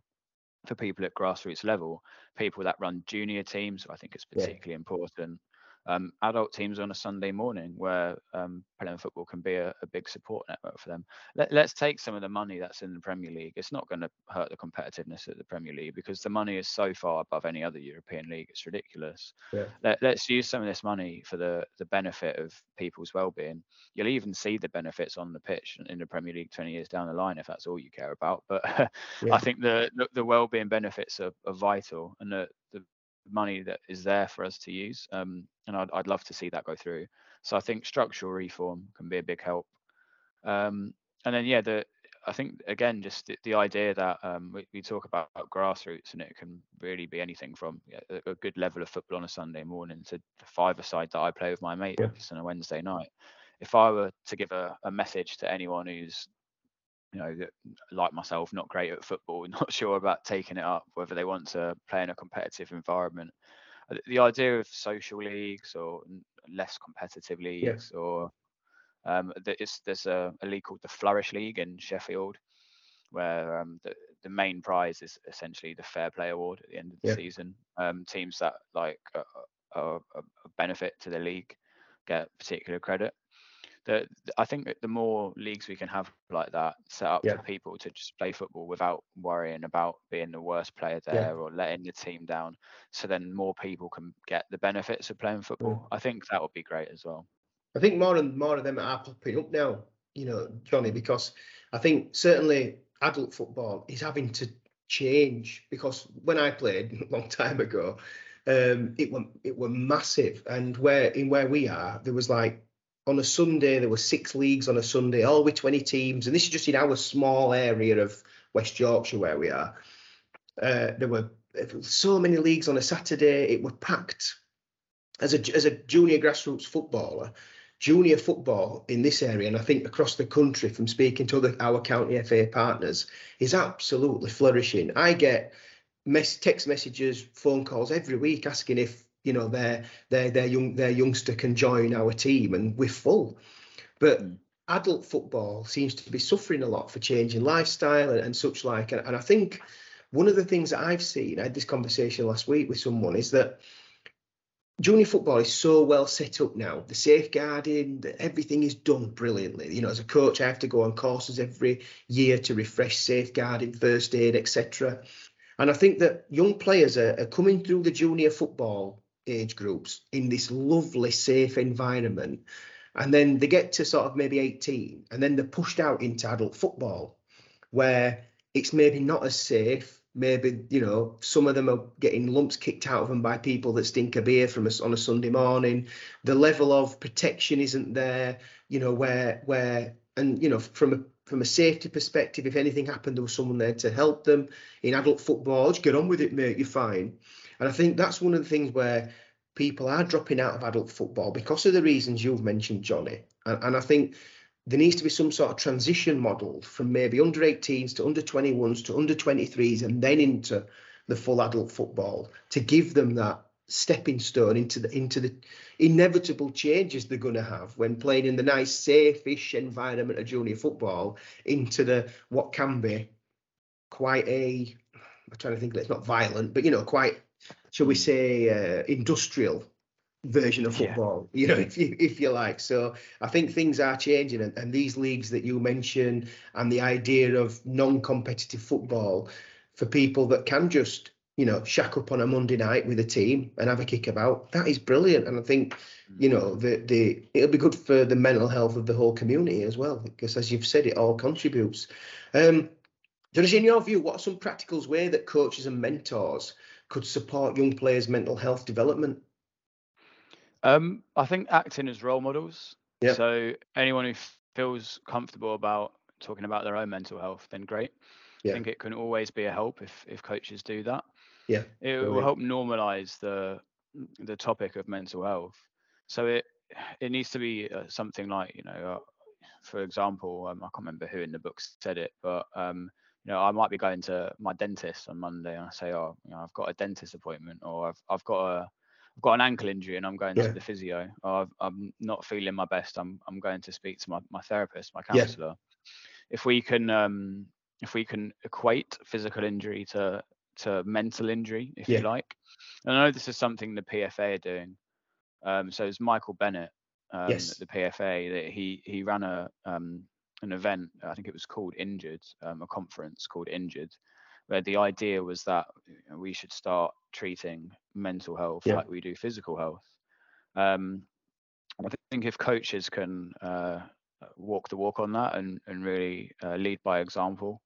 for people at grassroots level, people that run junior teams. I think it's particularly important um, adult teams on a Sunday morning where um, playing football can be a, a, big support network for them. Let, us take some of the money that's in the Premier League. It's not going to hurt the competitiveness of the Premier League because the money is so far above any other European league. It's ridiculous. Yeah. Let, us use some of this money for the, the benefit of people's well-being. You'll even see the benefits on the pitch in the Premier League 20 years down the line if that's all you care about. But yeah. I think the, the, the well-being benefits are, are vital and the, the money that is there for us to use. Um, and I'd, I'd love to see that go through. So I think structural reform can be a big help. Um, and then, yeah, the I think again, just the, the idea that um, we, we, talk about, about, grassroots and it can really be anything from a, a, good level of football on a Sunday morning to the five-a-side that I play with my mates yeah. on a Wednesday night. If I were to give a, a message to anyone who's you know, like myself, not great at football, not sure about taking it up, whether they want to play in a competitive environment. Uh, the idea of social leagues or less competitive leagues, yeah. or um, there's a, a, league called the Flourish League in Sheffield, where um, the, the main prize is essentially the Fair Play Award at the end of the yeah. season. Um, teams that like are a benefit to the league get particular credit the, I think that the more leagues we can have like that set up yeah. for people to just play football without worrying about being the worst player there yeah. or letting the team down, so then more people can get the benefits of playing football. I think that would be great as well. I think more and more of them are popping up now, you know, Johnnie, because I think certainly adult football is having to change because when I played a long time ago, um, it were it were massive, and where in where we are, there was like on a Sunday, there were six leagues on a Sunday, all with 20 teams. And this is just in our small area of West Yorkshire where we are. Uh, there were so many leagues on a Saturday. It was packed. As a, as a junior grassroots footballer, junior football in this area, and I think across the country from speaking to other, our county FA partners, is absolutely flourishing. I get mess, text messages, phone calls every week asking if you know their their their young their youngster can join our team and we're full. But mm. adult football seems to be suffering a lot for changing lifestyle and, and such like. And, and i think one of the things that i've seen i had this conversation last week with someone is that junior football is so well set up now. The safeguarding everything is done brilliantly. You know as a coach i have to go on courses every year to refresh safeguarding first aid etc and i think that young players are, are coming through the junior football age groups in this lovely, safe environment. And then they get to sort of maybe 18, and then they're pushed out into adult football, where it's maybe not as safe. Maybe you know some of them are getting lumps kicked out of them by people that stink a beer from us on a Sunday morning. The level of protection isn't there. You know where where and you know from a from a safety perspective, if anything happened, there was someone there to help them. In adult football, oh, just get on with it, mate. You're fine. And I think that's one of the things where people are dropping out of adult football because of the reasons you've mentioned, Johnnie. And, and I think there needs to be some sort of transition model from maybe under 18s to under 21s to under 23s and then into the full adult football to give them that stepping stone into the into the inevitable changes they're going to have when playing in the nice safe-ish environment of junior football into the what can be quite a I'm trying to think it's not violent but you know quite shall we say, uh, industrial version of football, yeah. you know, if you if you like. So I think things are changing, and, and these leagues that you mentioned, and the idea of non-competitive football for people that can just you know shack up on a Monday night with a team and have a kick about, that is brilliant. And I think you know the the it'll be good for the mental health of the whole community as well, because as you've said, it all contributes. Um, Dennis, in your view, what are some practicals way that coaches and mentors could support young players' mental health development? Um, I think acting as role models. Yeah. So anyone who feels comfortable about talking about their own mental health, then great. Yeah. I think it can always be a help if if coaches do that. Yeah, It will help normalize the the topic of mental health. So it it needs to be uh, something like you know, uh, for example, um, I can't remember who in the book said it, but um, you know, I might be going to my dentist on Monday and I say, oh, you know, I've got a dentist appointment, or I've I've got a I've got an ankle injury and I'm going Yeah. to the physio, or I've, I'm not feeling my best. I'm I'm going to speak to my, my therapist, my Yeah. counsellor. If we can um, if we can equate physical injury to to mental injury, if Yeah. you like, and I know this is something the PFA are doing. Um, so it's Michael Bennett, um, Yes. at the PFA, that he he ran a um, an event. I think it was called Injured, um, a conference called Injured, where the idea was that we should start treating mental health Yeah. like we do physical health. Um, I think if coaches can uh, walk the walk on that and and really uh, lead by example,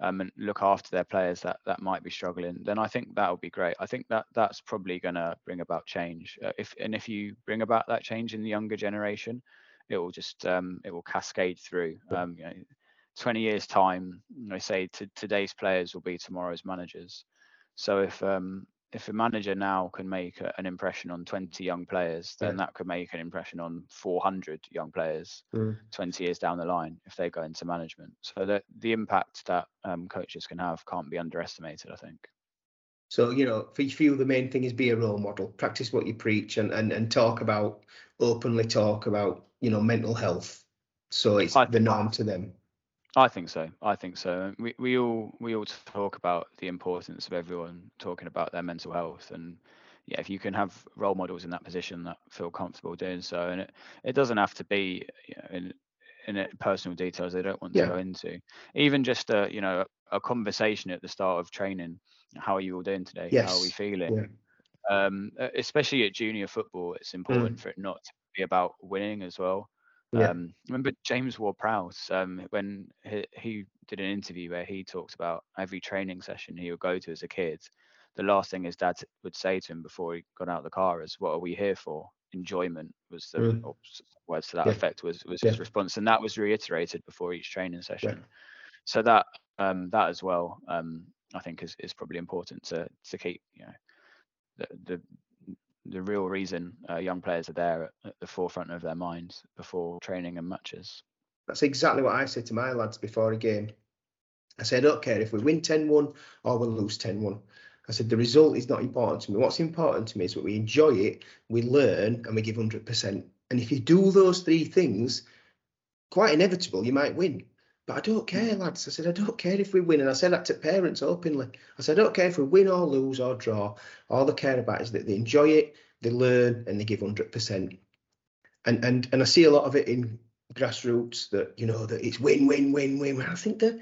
um, and look after their players that that might be struggling, then I think that would be great. I think that that's probably going to bring about change. Uh, if and if you bring about that change in the younger generation, it will just um, it will cascade through. Um, you know, 20 years time, I say to, today's players will be tomorrow's managers. So if um, if a manager now can make a, an impression on 20 young players, then Yeah. that could make an impression on 400 young players Mm. 20 years down the line if they go into management. So that the impact that um, coaches can have can't be underestimated. I think. So, you know, for you feel the main thing is be a role model, practice what you preach and, and, and talk about, openly talk about, you know, mental health. So it's I the norm to them. I think so. I think so. We we all we all talk about the importance of everyone talking about their mental health, and yeah, if you can have role models in that position that feel comfortable doing so, and it it doesn't have to be you know, in in it personal details they don't want to go into. Even just a you know a conversation at the start of training. How are you all doing today? How are we Yes. feeling? Um, e- especially at junior football, it's important for it not to be about winning as well. Yeah. Um, I remember James Ward-Prowse um, when he, he did an interview where he talked about every training session he would go to as a kid. The last thing his dad would say to him before he got out of the car is, "What are we here for?" Enjoyment was the Mm. or words to that Yeah. effect was was his response, and that was reiterated before each training session. So that um, that as well, um, I think is, is probably important to to keep you know the the the real reason uh, young players are there at, the forefront of their minds before training and matches. That's exactly what I say to my lads before a game. I said, I don't care if we win 10 1 or we lose 10 1. I said, the result is not important to me. What's important to me is that we enjoy it, we learn, and we give 100%. And if you do those three things, quite inevitable, you might win. But I don't care, mm. lads. I said, I don't care if we win. And I said that to parents openly. I said, I don't care if we win or lose or draw. All they care about is that they enjoy it, they learn, and they give 100%. And, and, and I see a lot of it in grassroots that you know that it's win win win win i think that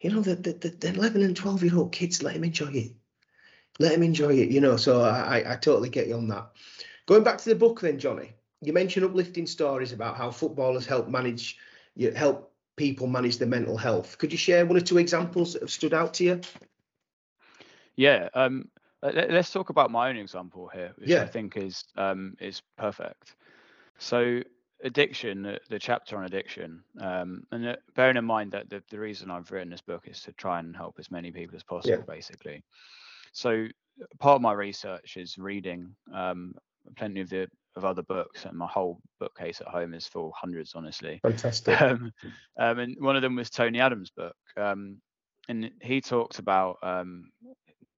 you know the the, the, the 11 and 12 year old kids let them enjoy it let them enjoy it you know so I, I i totally get you on that going back to the book then johnnie you mentioned uplifting stories about how footballers help manage you help people manage their mental health could you share one or two examples that have stood out to you Yeah. Um, let, us talk about my own example here, which Yeah. I think is um, is perfect. So addiction, the, the chapter on addiction, um, and uh, bearing in mind that the, the reason I've written this book is to try and help as many people as possible, basically. So part of my research is reading um, plenty of the of other books, and my whole bookcase at home is full, hundreds, honestly. fantastic um, um, and one of them was Tony Adams' book, um, and he talked about um,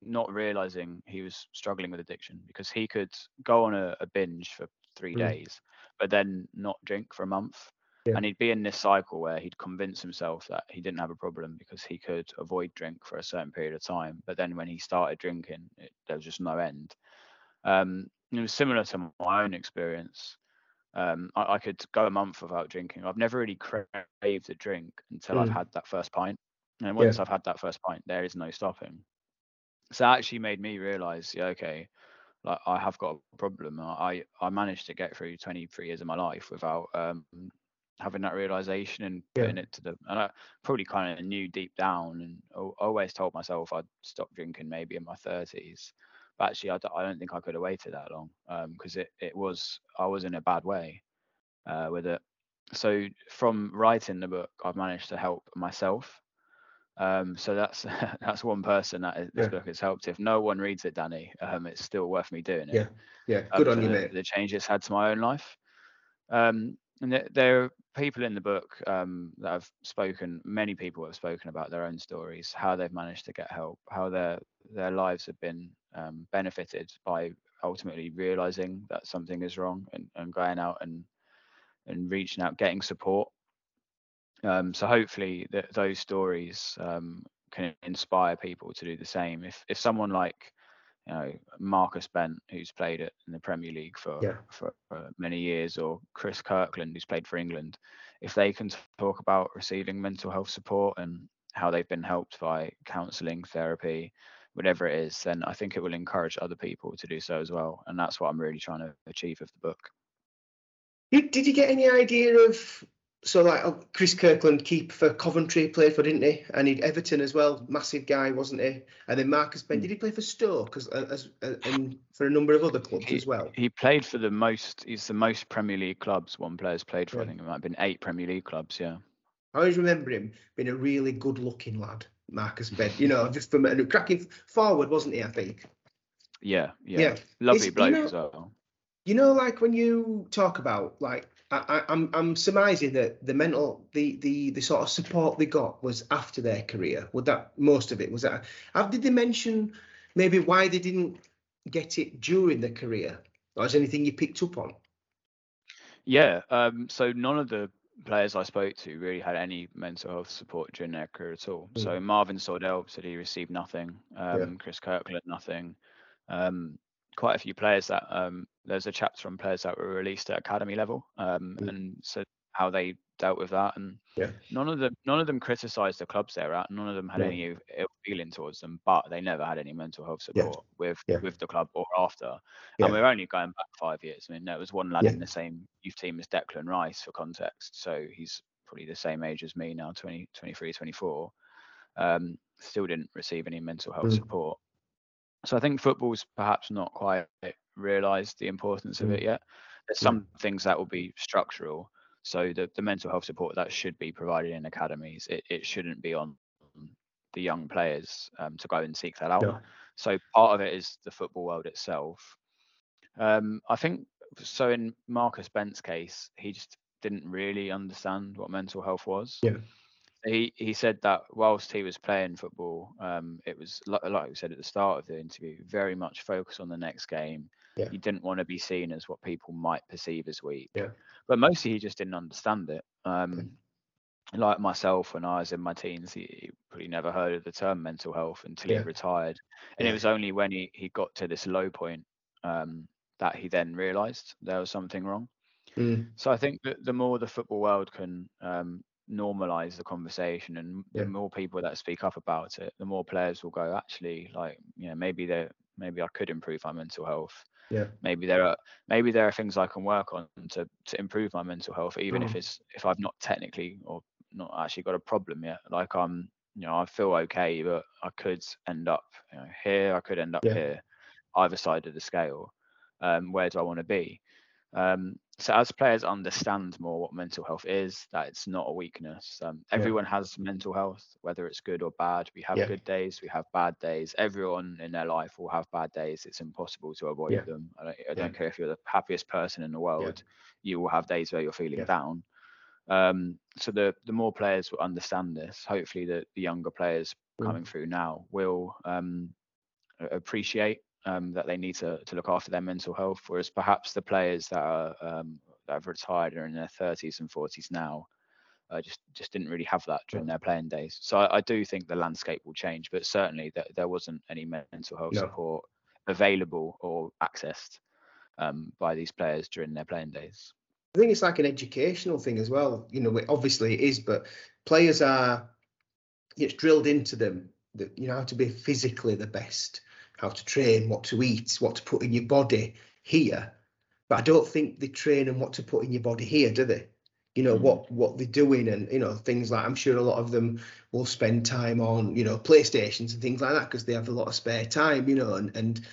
not realizing he was struggling with addiction because he could go on a, a binge for three Mm. days, but then not drink for a month. Yeah. And he'd be in this cycle where he'd convince himself that he didn't have a problem because he could avoid drink for a certain period of time. But then when he started drinking, it, there was just no end. Um, it was similar to my own experience. Um, I, I could go a month without drinking. I've never really craved a drink until I've Mm. had that first pint. And Yeah. once I've had that first pint, there is no stopping. So that actually made me realize, yeah, okay, like I have got a problem. I I managed to get through 23 years of my life without um, having that realization and Yeah. it to the. And I probably kind of knew deep down, and always told myself I'd stop drinking maybe in my 30s. But actually, I, d- I don't think I could have waited that long because um, it it was I was in a bad way uh, with it. So from writing the book, I've managed to help myself. Um, so that's that's one person that this yeah. book has helped. If no one reads it, Danny, um, it's still worth me doing it. Yeah, yeah, good on you, the, mate. The change it's had to my own life. Um, and there, there are people in the book um, that have spoken. Many people have spoken about their own stories, how they've managed to get help, how their their lives have been um, benefited by ultimately realizing that something is wrong and, and going out and and reaching out, getting support. Um, so hopefully th- those stories um, can inspire people to do the same. If if someone like you know Marcus Bent, who's played it in the Premier League for yeah. for, for many years, or Chris Kirkland, who's played for England, if they can talk about receiving mental health support and how they've been helped by counselling, therapy, whatever it is, then I think it will encourage other people to do so as well. And that's what I'm really trying to achieve with the book. Did, did you get any idea of so like oh, Chris Kirkland, keep for Coventry, played for didn't he? And he'd Everton as well, massive guy, wasn't he? And then Marcus Bent, hmm. did he play for Stoke as, uh, as, as and for a number of other clubs he, as well? He played for the most. He's the most Premier League clubs one player's played for. Yeah. I think it might have been eight Premier League clubs. Yeah. I always remember him being a really good-looking lad, Marcus Bent. You know, just from a cracking forward, wasn't he? I think. Yeah, yeah, yeah. lovely bloke you know, as well. You know, like when you talk about like I, am I'm, I'm surmising that the mental the, the the sort of support they got was after their career. Would that most of it was that? Have did they mention maybe why they didn't get it during the career? Or is anything you picked up on? Yeah. Um, so none of the players I spoke to really had any mental health support during their career at all. Mm. So Marvin Sordell said he received nothing. Um, yeah. Chris Kirkland nothing. Um, quite a few players that um, there's a chapter on players that were released at academy level um, mm. and so how they dealt with that and yeah. none of them none of them criticized the clubs they're at none of them had any ill feeling towards them but they never had any mental health support yeah. with yeah. with the club or after and we're only going back five years i mean there was one lad in the same youth team as declan rice for context so he's probably the same age as me now 20 23 24 um, still didn't receive any mental health mm. support so I think football's perhaps not quite realised the importance of it mm. yet. There's some things that will be structural. So the, the mental health support that should be provided in academies, it, it shouldn't be on the young players um, to go and seek that out. Yeah. So part of it is the football world itself. Um, I think so. In Marcus Bent's case, he just didn't really understand what mental health was. Yeah he he said that whilst he was playing football, um, it was like, like we said at the start of the interview, very much focused on the next game. Yeah. He didn't want to be seen as what people might perceive as weak. Yeah. But mostly he just didn't understand it. Um, like myself, when I was in my teens, he, he probably never heard of the term mental health until yeah. he retired. And it was only when he, he got to this low point um, that he then realised there was something wrong. Mm. So I think that the more the football world can um, normalize the conversation and yeah. the more people that speak up about it the more players will go actually like you know maybe there maybe i could improve my mental health yeah maybe there are maybe there are things i can work on to to improve my mental health even mm. if it's if i've not technically or not actually got a problem yet like i'm you know i feel okay but i could end up you know here i could end up yeah. here either side of the scale um where do i want to be um, so as players understand more what mental health is, that it's not a weakness. Um, everyone yeah. has mental health, whether it's good or bad. We have yeah. good days, we have bad days. Everyone in their life will have bad days. It's impossible to avoid yeah. them. I don't, I don't care if you're the happiest person in the world, you will have days where you're feeling down. Um, so the the more players will understand this, hopefully the, the younger players mm. coming through now will um, appreciate um, that they need to, to look after their mental health, whereas perhaps the players that are um, that have retired are in their 30s and 40s now uh, just just didn't really have that during their playing days. So I, I do think the landscape will change, but certainly that there wasn't any mental health no. support available or accessed um, by these players during their playing days. I think it's like an educational thing as well. You know, obviously it is, but players are it's drilled into them that you know how to be physically the best how to train, what to eat, what to put in your body here. But I don't think they train and what to put in your body here, do they? You know, mm. what what they're doing and you know, things like I'm sure a lot of them will spend time on, you know, PlayStations and things like that because they have a lot of spare time, you know, and and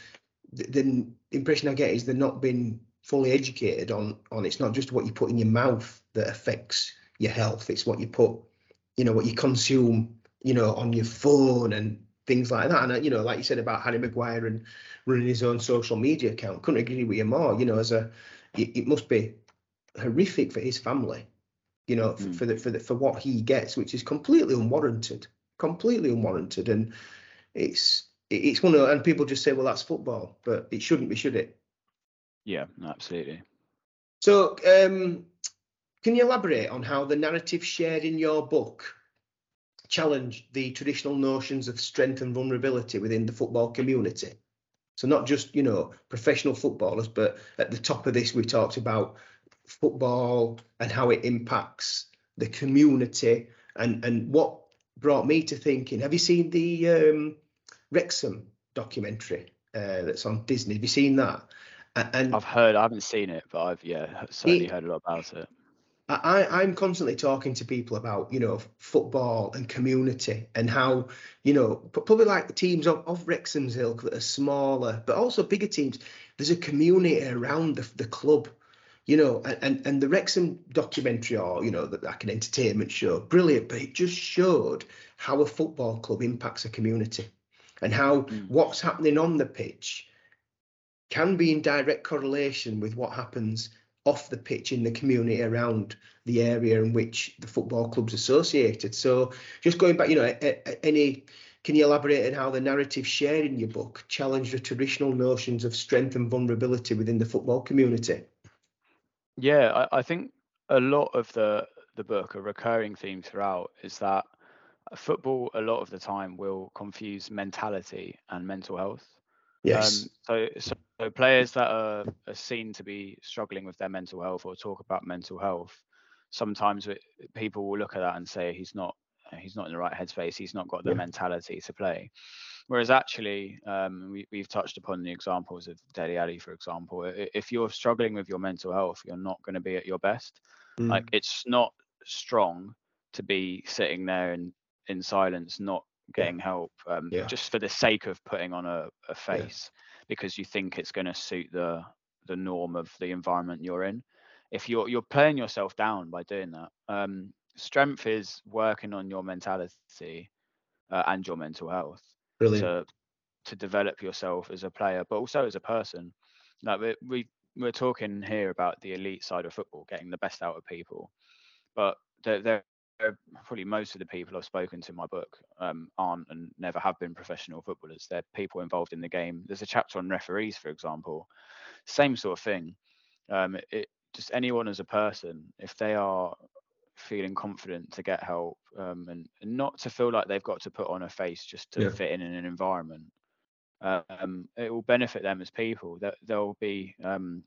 the impression I get is they're not being fully educated on on it's not just what you put in your mouth that affects your health. It's what you put, you know, what you consume, you know, on your phone and things like that. And you know, like you said about Harry Maguire and running his own social media account, couldn't agree with you more. You know, as a it, it must be horrific for his family, you know, mm. for, for the for the for what he gets, which is completely unwarranted, completely unwarranted, and it's it's one of and people just say, well, that's football, but it shouldn't be, should it? Yeah, absolutely. So, um, can you elaborate on how the narrative shared in your book challenged the traditional notions of strength and vulnerability within the football community? So, not just you know professional footballers, but at the top of this, we talked about football and how it impacts the community, and and what brought me to thinking. Have you seen the um, Wrexham documentary uh, that's on Disney. Have you seen that? And I've heard, I haven't seen it, but I've yeah certainly it, heard a lot about it. I, I'm constantly talking to people about you know football and community and how you know probably like the teams of, of Wrexham's ilk that are smaller, but also bigger teams. There's a community around the, the club, you know, and and the Wrexham documentary or you know like an entertainment show, brilliant, but it just showed how a football club impacts a community and how mm. what's happening on the pitch can be in direct correlation with what happens off the pitch in the community around the area in which the football club's associated. So just going back, you know, any can you elaborate on how the narrative shared in your book challenged the traditional notions of strength and vulnerability within the football community? Yeah, I, I think a lot of the the book, a recurring theme throughout, is that football a lot of the time will confuse mentality and mental health. Yes. Um, so, so, so players that are, are, seen to be struggling with their mental health or talk about mental health, sometimes people will look at that and say he's not he's not in the right headspace. He's not got the yeah. mentality to play. Whereas actually, um, we, we've touched upon the examples of Dele Alli, for example. If you're struggling with your mental health, you're not going to be at your best. Mm. Like it's not strong to be sitting there and in silence, not getting yeah. help, um, yeah. just for the sake of putting on a, a face. Because you think it's going to suit the the norm of the environment you're in. If you're you're playing yourself down by doing that, um, strength is working on your mentality uh, and your mental health Brilliant. to to develop yourself as a player, but also as a person. Like we, we we're talking here about the elite side of football, getting the best out of people, but there, there probably most of the people I've spoken to in my book um, aren't and never have been professional footballers. They're people involved in the game. There's a chapter on referees, for example. Same sort of thing. Um, it, just anyone as a person, if they are feeling confident to get help um, and, and, not to feel like they've got to put on a face just to yeah. fit in in an environment, um, it will benefit them as people. That they'll be um,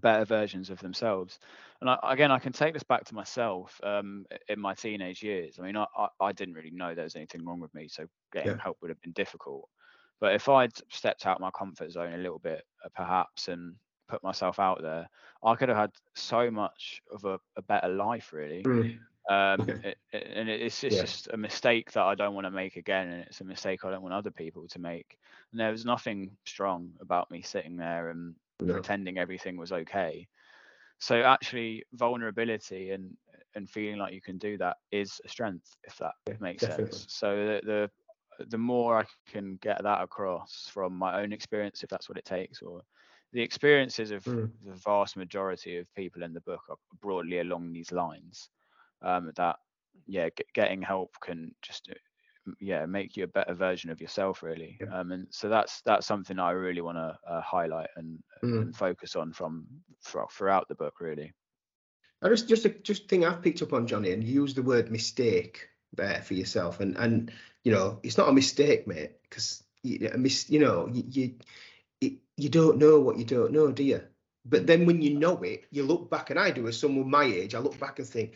better versions of themselves. And I, again, I can take this back to myself um, in my teenage years. I mean, I, I, didn't really know there was anything wrong with me, so getting yeah. help would have been difficult. But if I'd stepped out my comfort zone a little bit, uh, perhaps, and put myself out there, I could have had so much of a, a better life, really. Mm. Um, okay. it, it, and it's, it's yeah. just a mistake that I don't want to make again, and it's a mistake I don't want other people to make. And there was nothing strong about me sitting there and no. pretending everything was okay. So actually, vulnerability and and feeling like you can do that is a strength, if that yeah, makes definitely. sense. So the, the the more I can get that across from my own experience, if that's what it takes, or the experiences of mm. the vast majority of people in the book are broadly along these lines. Um, that yeah, getting help can just yeah make you a better version of yourself really yeah. um, and so that's that's something i really want to uh, highlight and, mm. and, focus on from throughout the book really I just just a just thing I've picked up on Johnnie, and you use the word mistake there for yourself, and and you know it's not a mistake, mate, because you, mis, you know you, you you don't know what you don't know, do you? But then when you know it, you look back, and I do as someone my age, I look back and think,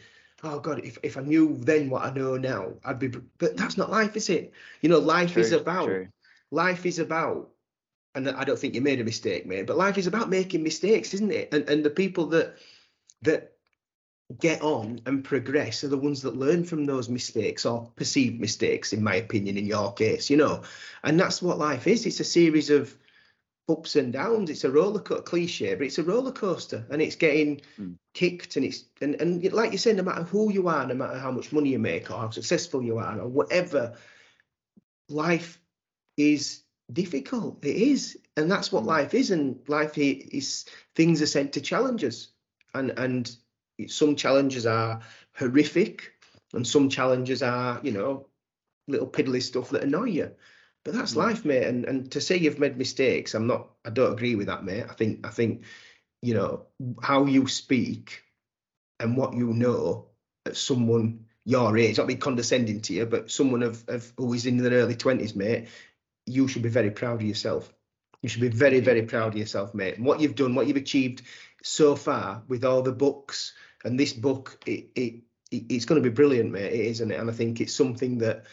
oh god if, if i knew then what i know now i'd be but that's not life is it? You know life true, is about true. life is about and i don't think you made a mistake mate but life is about making mistakes isn't it? And and the people that that get on and progress are the ones that learn from those mistakes or perceived mistakes in my opinion in your case you know? And that's what life is. It's a series of ups and downs. It's a roller coaster cliche, but it's a roller coaster, and it's getting mm. kicked. And it's and and like you say, no matter who you are, no matter how much money you make or how successful you are or whatever, life is difficult. It is, and that's what mm. life is. And life is things are sent to challenge us, and and some challenges are horrific, and some challenges are you know little piddly stuff that annoy you. But that's mm. life, mate. And and to say you've made mistakes, I'm not. I don't agree with that, mate. I think I think, you know, how you speak and what you know at someone your age, not be condescending to you, but someone of, of who is in their early twenties, mate, you should be very proud of yourself. You should be very, very proud of yourself, mate. And what you've done, what you've achieved so far with all the books and this book, it, it, it it's going to be brilliant, mate. It is, isn't it? And I think it's something that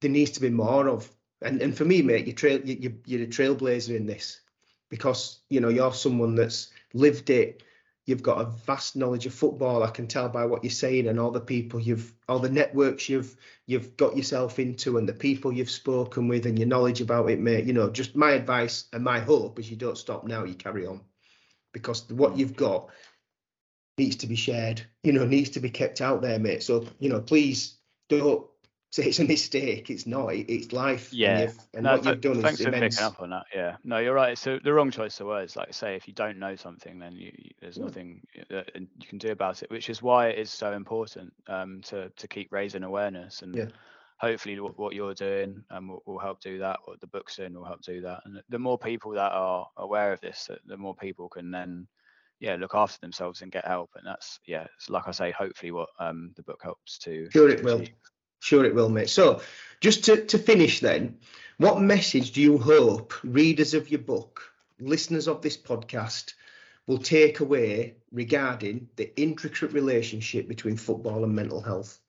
there needs to be more of and and for me, mate, you're trail you, you're a trailblazer in this because you know you're someone that's lived it. You've got a vast knowledge of football. I can tell by what you're saying and all the people you've, all the networks you've you've got yourself into, and the people you've spoken with, and your knowledge about it, mate. You know, just my advice and my hope is you don't stop now. You carry on because what you've got needs to be shared. You know, needs to be kept out there, mate. So you know, please don't so it's a mistake. It's not. It's life. Yeah. And, and no, what you've done thanks is for immense. picking up on that. Yeah. No, you're right. So the wrong choice of words. Like I say, if you don't know something, then you, there's yeah. nothing that you can do about it. Which is why it is so important um, to to keep raising awareness and. Yeah. Hopefully, what, what you're doing um, will, will help do that. What the book's in will help do that. And the more people that are aware of this, the more people can then yeah look after themselves and get help and that's yeah it's like i say hopefully what um the book helps to sure it will Sure, it will, mate. So, just to, to finish then, what message do you hope readers of your book, listeners of this podcast, will take away regarding the intricate relationship between football and mental health?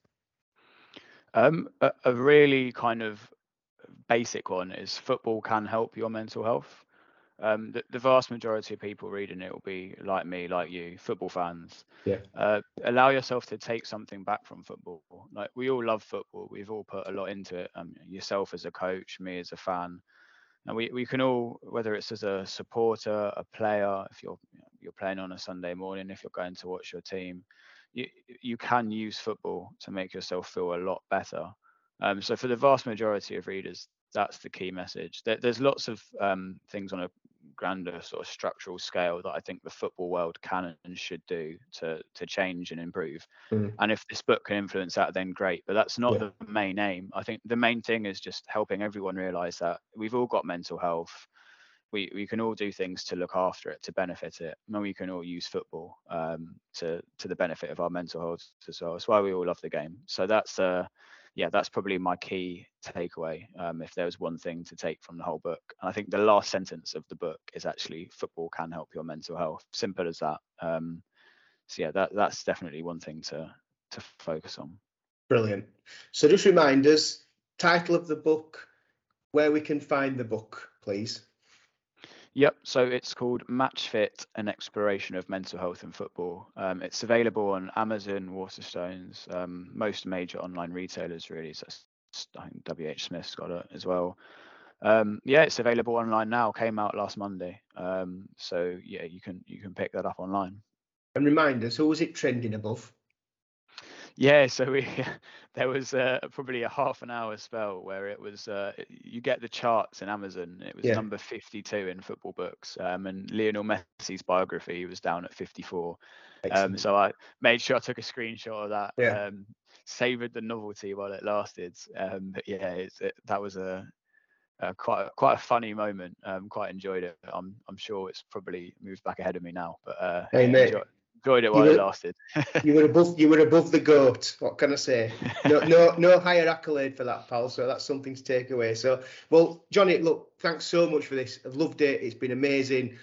Um, a, a really kind of basic one is football can help your mental health um, the, the, vast majority of people reading it will be like me, like you, football fans. Yeah. Uh, allow yourself to take something back from football. Like we all love football. We've all put a lot into it. Um, yourself as a coach, me as a fan. And we, we can all, whether it's as a supporter, a player, if you're you're playing on a Sunday morning, if you're going to watch your team, you you can use football to make yourself feel a lot better. Um, so for the vast majority of readers, that's the key message. There, there's lots of um, things on a grander sort of structural scale that I think the football world can and should do to to change and improve. Mm. And if this book can influence that, then great. But that's not yeah. the main aim. I think the main thing is just helping everyone realize that we've all got mental health. We, we can all do things to look after it, to benefit it, and we can all use football um, to to the benefit of our mental health as well. That's why we all love the game. So that's uh, yeah, that's probably my key takeaway. Um, if there was one thing to take from the whole book, and I think the last sentence of the book is actually football can help your mental health. Simple as that. Um, so yeah, that that's definitely one thing to to focus on. Brilliant. So just remind us, title of the book, where we can find the book, please. Yep. So it's called Match Fit: An Exploration of Mental Health in Football. Um, it's available on Amazon, Waterstones, um, most major online retailers really. So I think WH Smith's got it as well. Um, yeah, it's available online now. Came out last Monday. Um, so yeah, you can you can pick that up online. And remind us, who was it trending above? Yeah, so we there was uh, probably a half an hour spell where it was uh, you get the charts in Amazon. It was yeah. number 52 in football books, um, and Lionel Messi's biography was down at 54. Um, so I made sure I took a screenshot of that. Yeah. Um, savored the novelty while it lasted. Um, but yeah, it, that was a, a, quite quite a funny moment. Um, quite enjoyed it. I'm I'm sure it's probably moved back ahead of me now. But uh, hey, enjoyed it while were, it lasted. you were above you were above the goat. What can I say? No no no higher accolade for that, pal. So that's something to take away. So well, Johnnie, look, thanks so much for this. I've loved it. It's been amazing.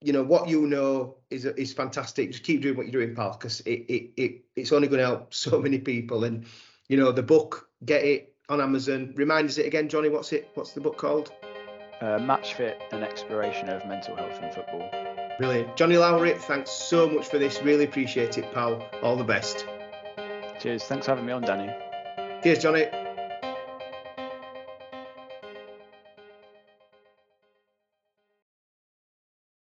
You know what you know is is fantastic. Just keep doing what you're doing, pal, because it, it it it's only going to help so many people. And you know the book, get it on Amazon. Remind us it again, Johnnie. What's it? What's the book called? Uh, Match Fit: An Exploration of Mental Health in Football. Brilliant. Johnnie Lowery, thanks so much for this. Really appreciate it, pal. All the best. Cheers. Thanks for having me on, Danny. Cheers, Johnnie.